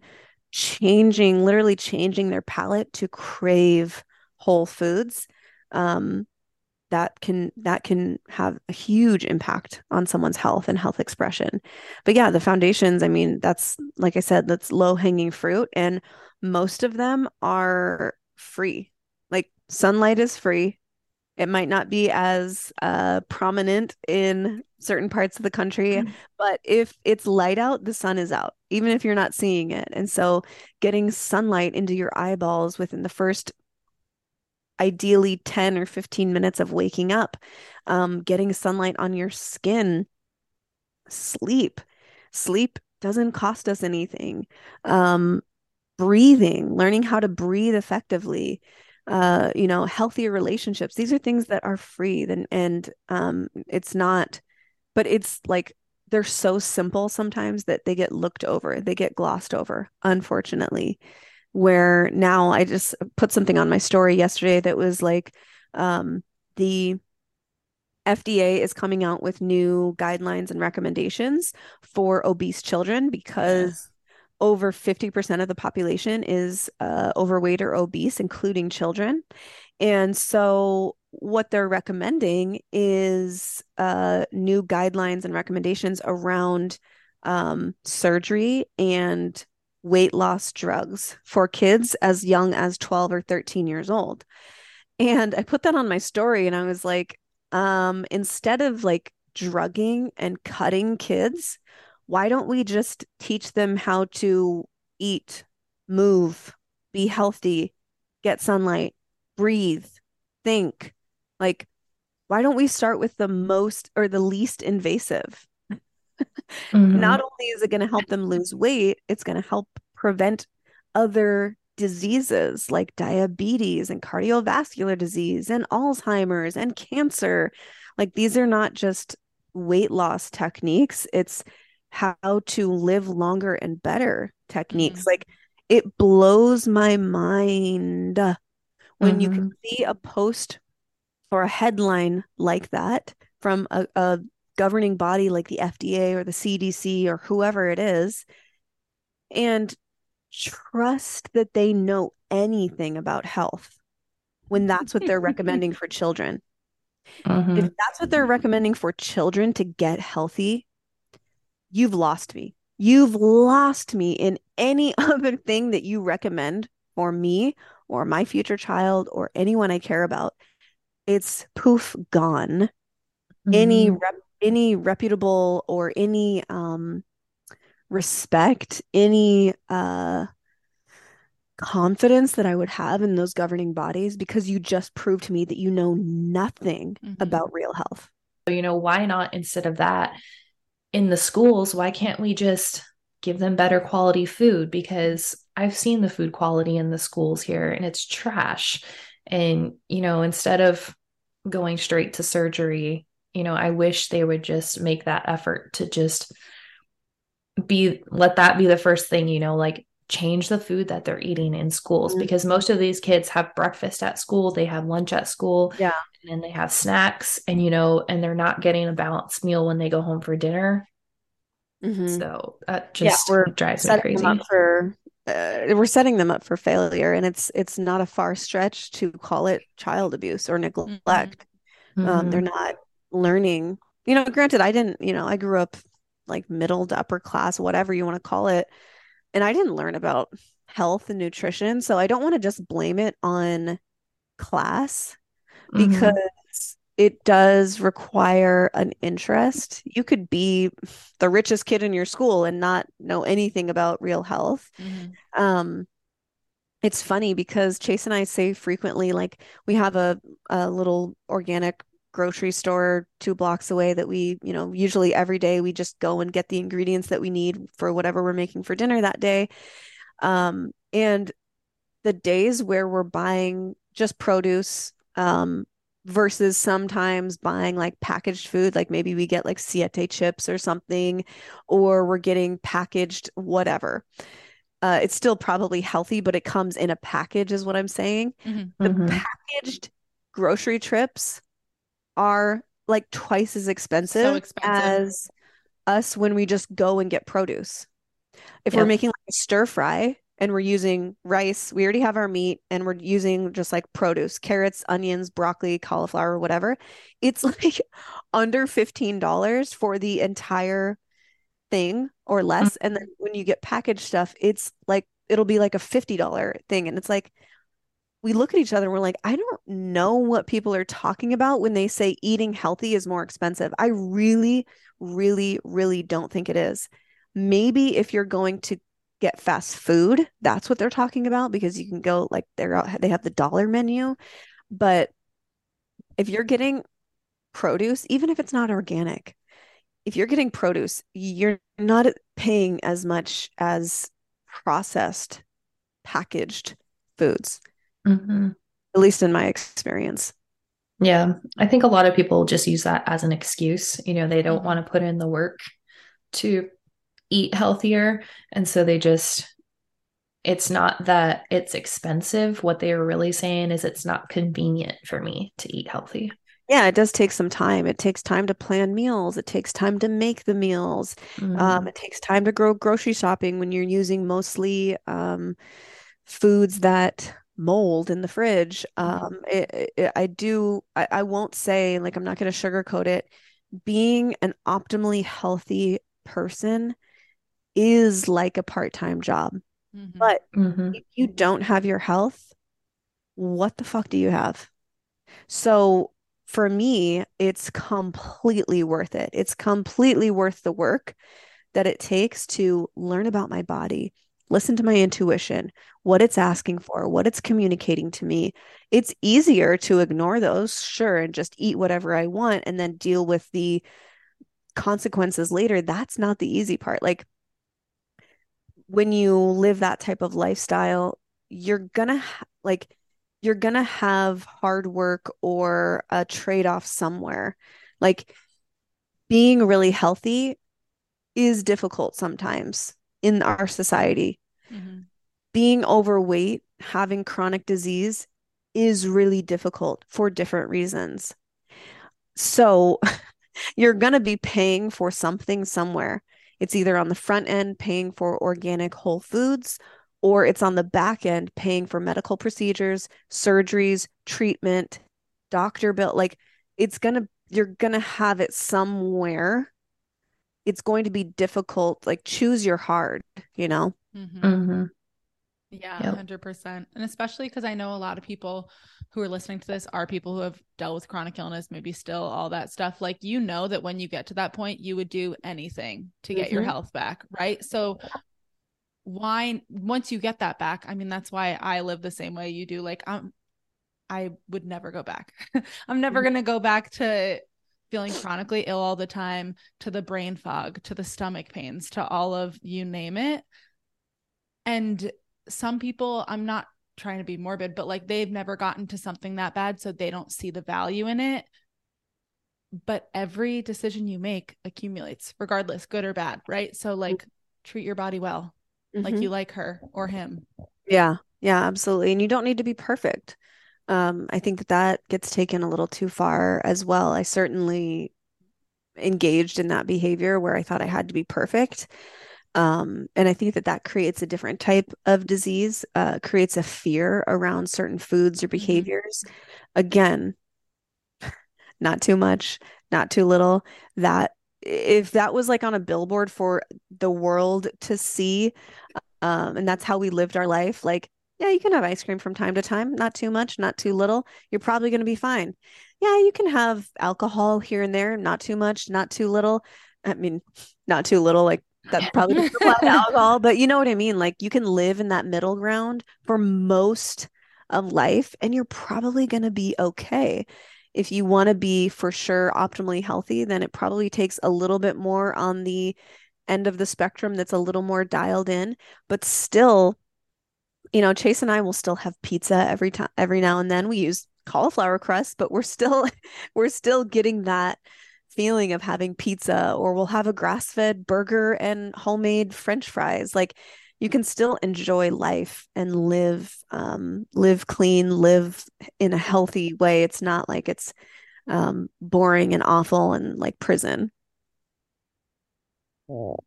changing literally changing their palate to crave whole foods um, that can that can have a huge impact on someone's health and health expression but yeah the foundations i mean that's like i said that's low hanging fruit and most of them are free like sunlight is free it might not be as uh, prominent in certain parts of the country, mm-hmm. but if it's light out, the sun is out, even if you're not seeing it. And so, getting sunlight into your eyeballs within the first ideally 10 or 15 minutes of waking up, um, getting sunlight on your skin, sleep. Sleep doesn't cost us anything. Um, breathing, learning how to breathe effectively uh, you know, healthier relationships. These are things that are free and and um, it's not, but it's like they're so simple sometimes that they get looked over, they get glossed over, unfortunately. Where now I just put something on my story yesterday that was like um, the FDA is coming out with new guidelines and recommendations for obese children because yeah. over 50% of the population is uh, overweight or obese, including children. And so, what they're recommending is uh, new guidelines and recommendations around um, surgery and weight loss drugs for kids as young as 12 or 13 years old. And I put that on my story and I was like, um, instead of like drugging and cutting kids, why don't we just teach them how to eat, move, be healthy, get sunlight, breathe, think? Like, why don't we start with the most or the least invasive? Mm-hmm. Not only is it going to help them lose weight, it's going to help prevent other diseases like diabetes and cardiovascular disease and Alzheimer's and cancer. Like these are not just weight loss techniques, it's how to live longer and better techniques. Mm-hmm. Like it blows my mind when mm-hmm. you can mm-hmm. see a post or a headline like that from a, a governing body like the FDA or the CDC or whoever it is and trust that they know anything about health when that's what they're recommending for children. Mm-hmm. If that's what they're recommending for children to get healthy, you've lost me. You've lost me in any other thing that you recommend for me or my future child or anyone I care about. It's poof gone. Mm-hmm. Any rep- any reputable or any um respect, any uh, confidence that I would have in those governing bodies because you just proved to me that you know nothing mm-hmm. about real health. You know, why not instead of that in the schools, why can't we just give them better quality food? Because I've seen the food quality in the schools here and it's trash. And, you know, instead of going straight to surgery, you know, I wish they would just make that effort to just be let that be the first thing you know like change the food that they're eating in schools mm-hmm. because most of these kids have breakfast at school they have lunch at school yeah and then they have snacks and you know and they're not getting a balanced meal when they go home for dinner mm-hmm. so that just yeah, we're drives me crazy for uh, we're setting them up for failure and it's it's not a far stretch to call it child abuse or neglect mm-hmm. um, they're mm-hmm. not learning you know granted i didn't you know i grew up like middle to upper class, whatever you want to call it. And I didn't learn about health and nutrition. So I don't want to just blame it on class mm-hmm. because mm-hmm. it does require an interest. You could be the richest kid in your school and not know anything about real health. Mm-hmm. Um, it's funny because Chase and I say frequently, like we have a, a little organic grocery store two blocks away that we, you know, usually every day we just go and get the ingredients that we need for whatever we're making for dinner that day. Um, and the days where we're buying just produce um, versus sometimes buying like packaged food, like maybe we get like Siete chips or something, or we're getting packaged whatever. Uh, it's still probably healthy, but it comes in a package, is what I'm saying. Mm-hmm. The mm-hmm. packaged grocery trips are like twice as expensive, so expensive, as us when we just go and get produce. If we're making like a stir fry and we're using rice, we already have our meat and we're using just like produce, carrots, onions, broccoli, cauliflower, whatever. It's like under $15 for the entire thing or less. Mm-hmm. And then when you get packaged stuff, it's like it'll be like a $50 thing. And it's like, we look at each other and we're like, I don't know what people are talking about when they say eating healthy is more expensive. I really, really, really don't think it is. Maybe if you're going to get fast food, that's what they're talking about because you can go like they're out, they have the dollar menu. But if you're getting produce, even if it's not organic, if you're getting produce, you're not paying as much as processed packaged foods mm-hmm. at least in my experience. Yeah, I think a lot of people just use that as an excuse. You know, they don't mm-hmm. want to put in the work to eat healthier. And so they just, it's not that it's expensive. What they are really saying is it's not convenient for me to eat healthy. Yeah, it does take some time. It takes time to plan meals. It takes time to make the meals. Um, Mhm. it takes time to grow grocery shopping when you're using mostly um, foods that mold in the fridge. Mhm. Um, it, it, I do, I, I won't say, like, I'm not going to sugarcoat it. Being an optimally healthy person is like a part-time job. Mhm. But Mhm. if you don't have your health, what the fuck do you have? So for me, it's completely worth it. It's completely worth the work that it takes to learn about my body, listen to my intuition, what it's asking for, what it's communicating to me. It's easier to ignore those, sure, and just eat whatever I want and then deal with the consequences later. That's not the easy part. Like when you live that type of lifestyle, you're gonna ha- like you're gonna have hard work or a trade-off somewhere. Like being really healthy is difficult sometimes in our society. Being overweight, having chronic disease is really difficult for different reasons. So you're going to be paying for something somewhere. It's either on the front end paying for organic whole foods, or it's on the back end paying for medical procedures, surgeries, treatment, doctor bill. Like it's going to, you're going to have it somewhere. It's going to be difficult. Like choose your hard, you know? Mhm. Mhm. Yeah, Yep. 100%. And especially because I know a lot of people who are listening to this are people who have dealt with chronic illness, maybe still all that stuff. Like, you know, that when you get to that point, you would do anything to get your Mhm. health back, right? So, why, once you get that back, I mean, that's why I live the same way you do. Like, I'm, I would never go back. I'm never Mhm. going to go back to feeling chronically ill all the time, to the brain fog, to the stomach pains, to all of you name it. And some people, I'm not trying to be morbid, but like they've never gotten to something that bad, so they don't see the value in it. But every decision you make accumulates, regardless, good or bad, right? So, like, treat your body well, like Mhm. you like her or him. Yeah, yeah, absolutely. And you don't need to be perfect. Um, I think that that gets taken a little too far as well. I certainly engaged in that behavior where I thought I had to be perfect. Um, and I think that that creates a different type of disease, uh, creates a fear around certain foods or Mhm. behaviors. Again, not too much, not too little. That if that was like on a billboard for the world to see, um, and that's how we lived our life, like, yeah, you can have ice cream from time to time, not too much, not too little. You're probably going to be fine. Yeah, you can have alcohol here and there, not too much, not too little. I mean, not too little, like that probably alcohol, but you know what I mean? Like you can live in that middle ground for most of life, and you're probably going to be okay. If you want to be for sure optimally healthy, then it probably takes a little bit more on the end of the spectrum that's a little more dialed in, but still, you know, Chase and I will still have pizza every time, every now and then. We use cauliflower crust, but we're still we're still getting that feeling of having pizza, or we'll have a grass-fed burger and homemade French fries. Like you can still enjoy life and live um, live clean, live in a healthy way. It's not like it's um, boring and awful and like prison.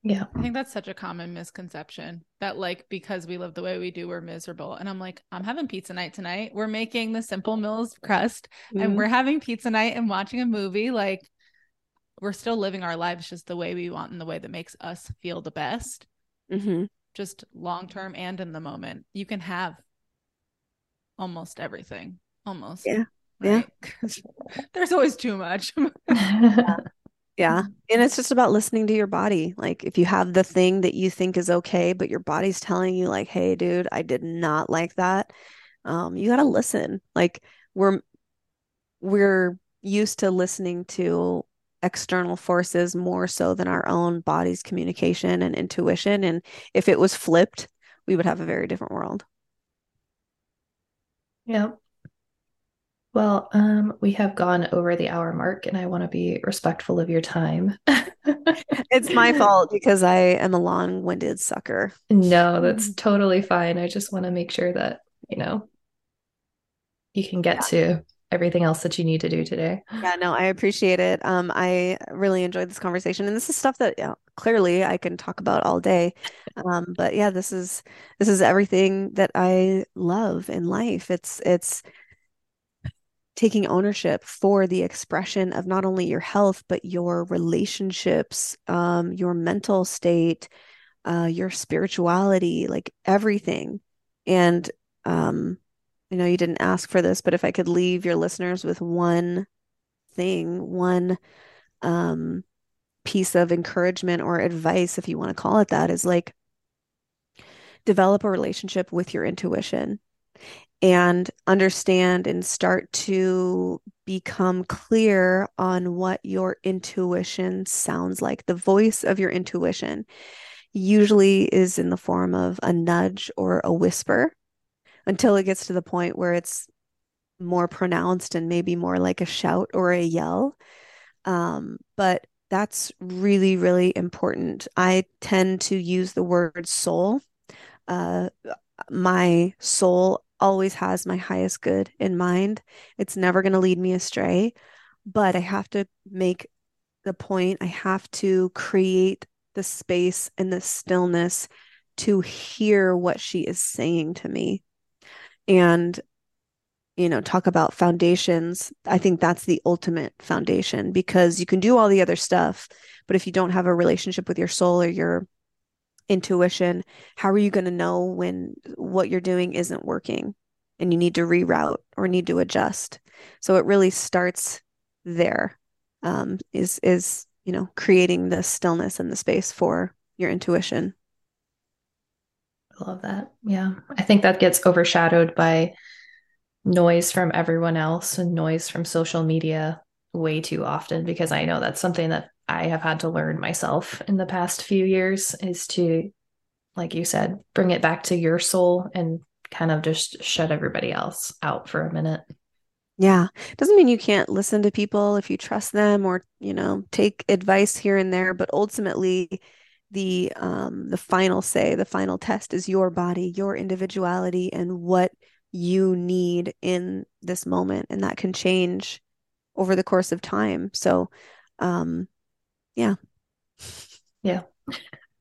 Yeah. I think that's such a common misconception that like because we live the way we do, we're miserable. And I'm like, I'm having pizza night tonight. We're making the Simple Mills crust and Mhm. we're having pizza night and watching a movie. Like we're still living our lives just the way we want and the way that makes us feel the best, Mhm. just long term and in the moment. You can have almost everything. Almost. Yeah. Yeah. There's always too much. Yeah. And it's just about listening to your body. Like if you have the thing that you think is okay, but your body's telling you like, "Hey, dude, I did not like that." Um, you got to listen. Like we're we're used to listening to external forces more so than our own body's communication and intuition. And if it was flipped, we would have a very different world. Yep. Well, um, we have gone over the hour mark, and I want to be respectful of your time. It's my fault because I am a long-winded sucker. No, that's totally fine. I just want to make sure that, you know, you can get to everything else that you need to do today. Yeah, no, I appreciate it. Um, I really enjoyed this conversation, and this is stuff that yeah, clearly I can talk about all day. Um, but yeah, this is this is everything that I love in life. It's it's taking ownership for the expression of not only your health but your relationships, um, your mental state, uh, your spirituality, like everything. And um, I know you didn't ask for this, but if I could leave your listeners with one thing, one um, piece of encouragement or advice, if you want to call it that, is like develop a relationship with your intuition and understand and start to become clear on what your intuition sounds like. The voice of your intuition usually is in the form of a nudge or a whisper until it gets to the point where it's more pronounced and maybe more like a shout or a yell. Um, but that's really, really important. I tend to use the word soul. Uh, my soul always has my highest good in mind. It's never going to lead me astray, but I have to make the point, I have to create the space and the stillness to hear what she is saying to me and you know talk about foundations i think that's the ultimate foundation because you can do all the other stuff but if you don't have a relationship with your soul or your intuition how are you going to know when what you're doing isn't working and you need to reroute or need to adjust so it really starts there. Um, is is you know creating the stillness and the space for your intuition I love that. Yeah. I think that gets overshadowed by noise from everyone else and noise from social media way too often because I know that's something that I have had to learn myself in the past few years is to, like you said, bring it back to your soul and kind of just shut everybody else out for a minute. Yeah. Doesn't mean you can't listen to people if you trust them or, you know, take advice here and there, but ultimately the um the final say the final test is your body your individuality and what you need in this moment. And that can change over the course of time. So um yeah. Yeah.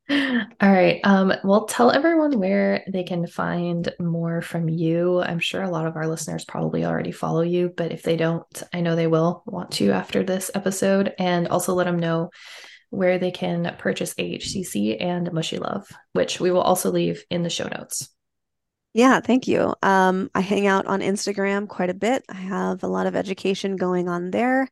All right. Um well tell everyone where they can find more from you. I'm sure a lot of our listeners probably already follow you but if they don't i know they will want to after this episode. And also let them know where they can purchase AHCC and MushyLove, which we will also leave in the show notes. Yeah, thank you. Um, I hang out on Instagram quite a bit. I have a lot of education going on there.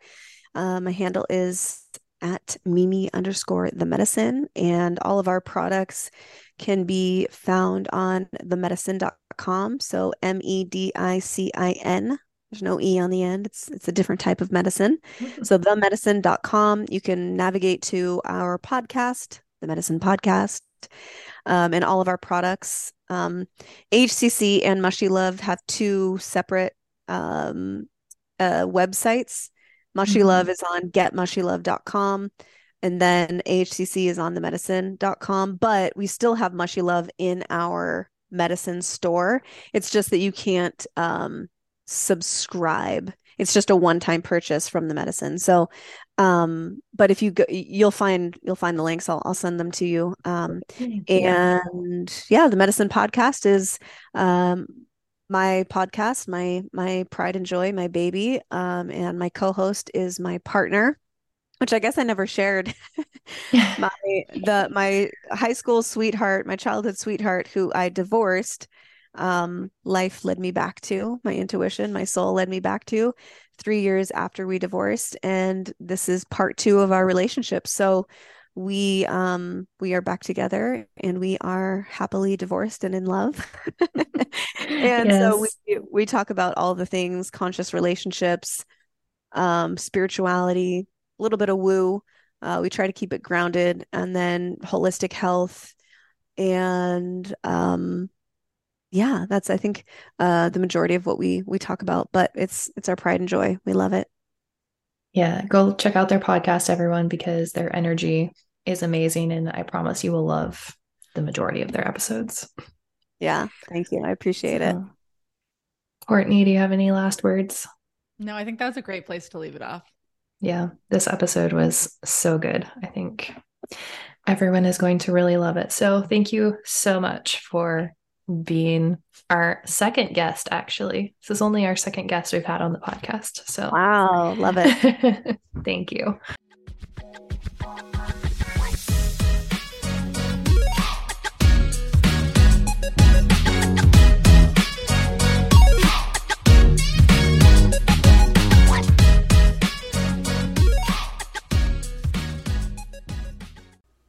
Uh, my handle is at Mimi underscore the medicin, and all of our products can be found on themedicin.com. So M E D I C I N there's no E on the end. It's it's a different type of medicine. Mm-hmm. So themedicin.com, you can navigate to our podcast, the Medicin podcast, um, and all of our products. Um, AHCC and MushyLove have two separate um, uh, websites. Mushy mm-hmm. Love is on getmushylove.com and then AHCC is on the medicin.com, but we still have MushyLove in our Medicin store. It's just that you can't um, subscribe. It's just a one-time purchase from the Medicin. So, um, but if you go, you'll find you'll find the links. I'll I'll send them to you. Um, and yeah, the Medicin podcast is um my podcast, my my pride and joy, my baby. Um, and my co-host is my partner, which I guess I never shared. my the my high school sweetheart, my childhood sweetheart, who I divorced um, life led me back to, my intuition, my soul led me back to three years after we divorced. And this is part two of our relationship. So we um we are back together and we are happily divorced and in love and yes. so we we talk about all the things conscious relationships um spirituality a little bit of woo uh, we try to keep it grounded and then holistic health and um yeah, that's I think uh the majority of what we we talk about, but it's it's our pride and joy. We love it. Yeah, go check out their podcast everyone because their energy is amazing and I promise you will love the majority of their episodes. Yeah, thank you. I appreciate so, it. Courtney, do you have any last words? No, I think that was a great place to leave it off. Yeah, this episode was so good. I think everyone is going to really love it. So, thank you so much for being our second guest, actually. This is only our second guest we've had on the podcast. So, wow, love it. thank you.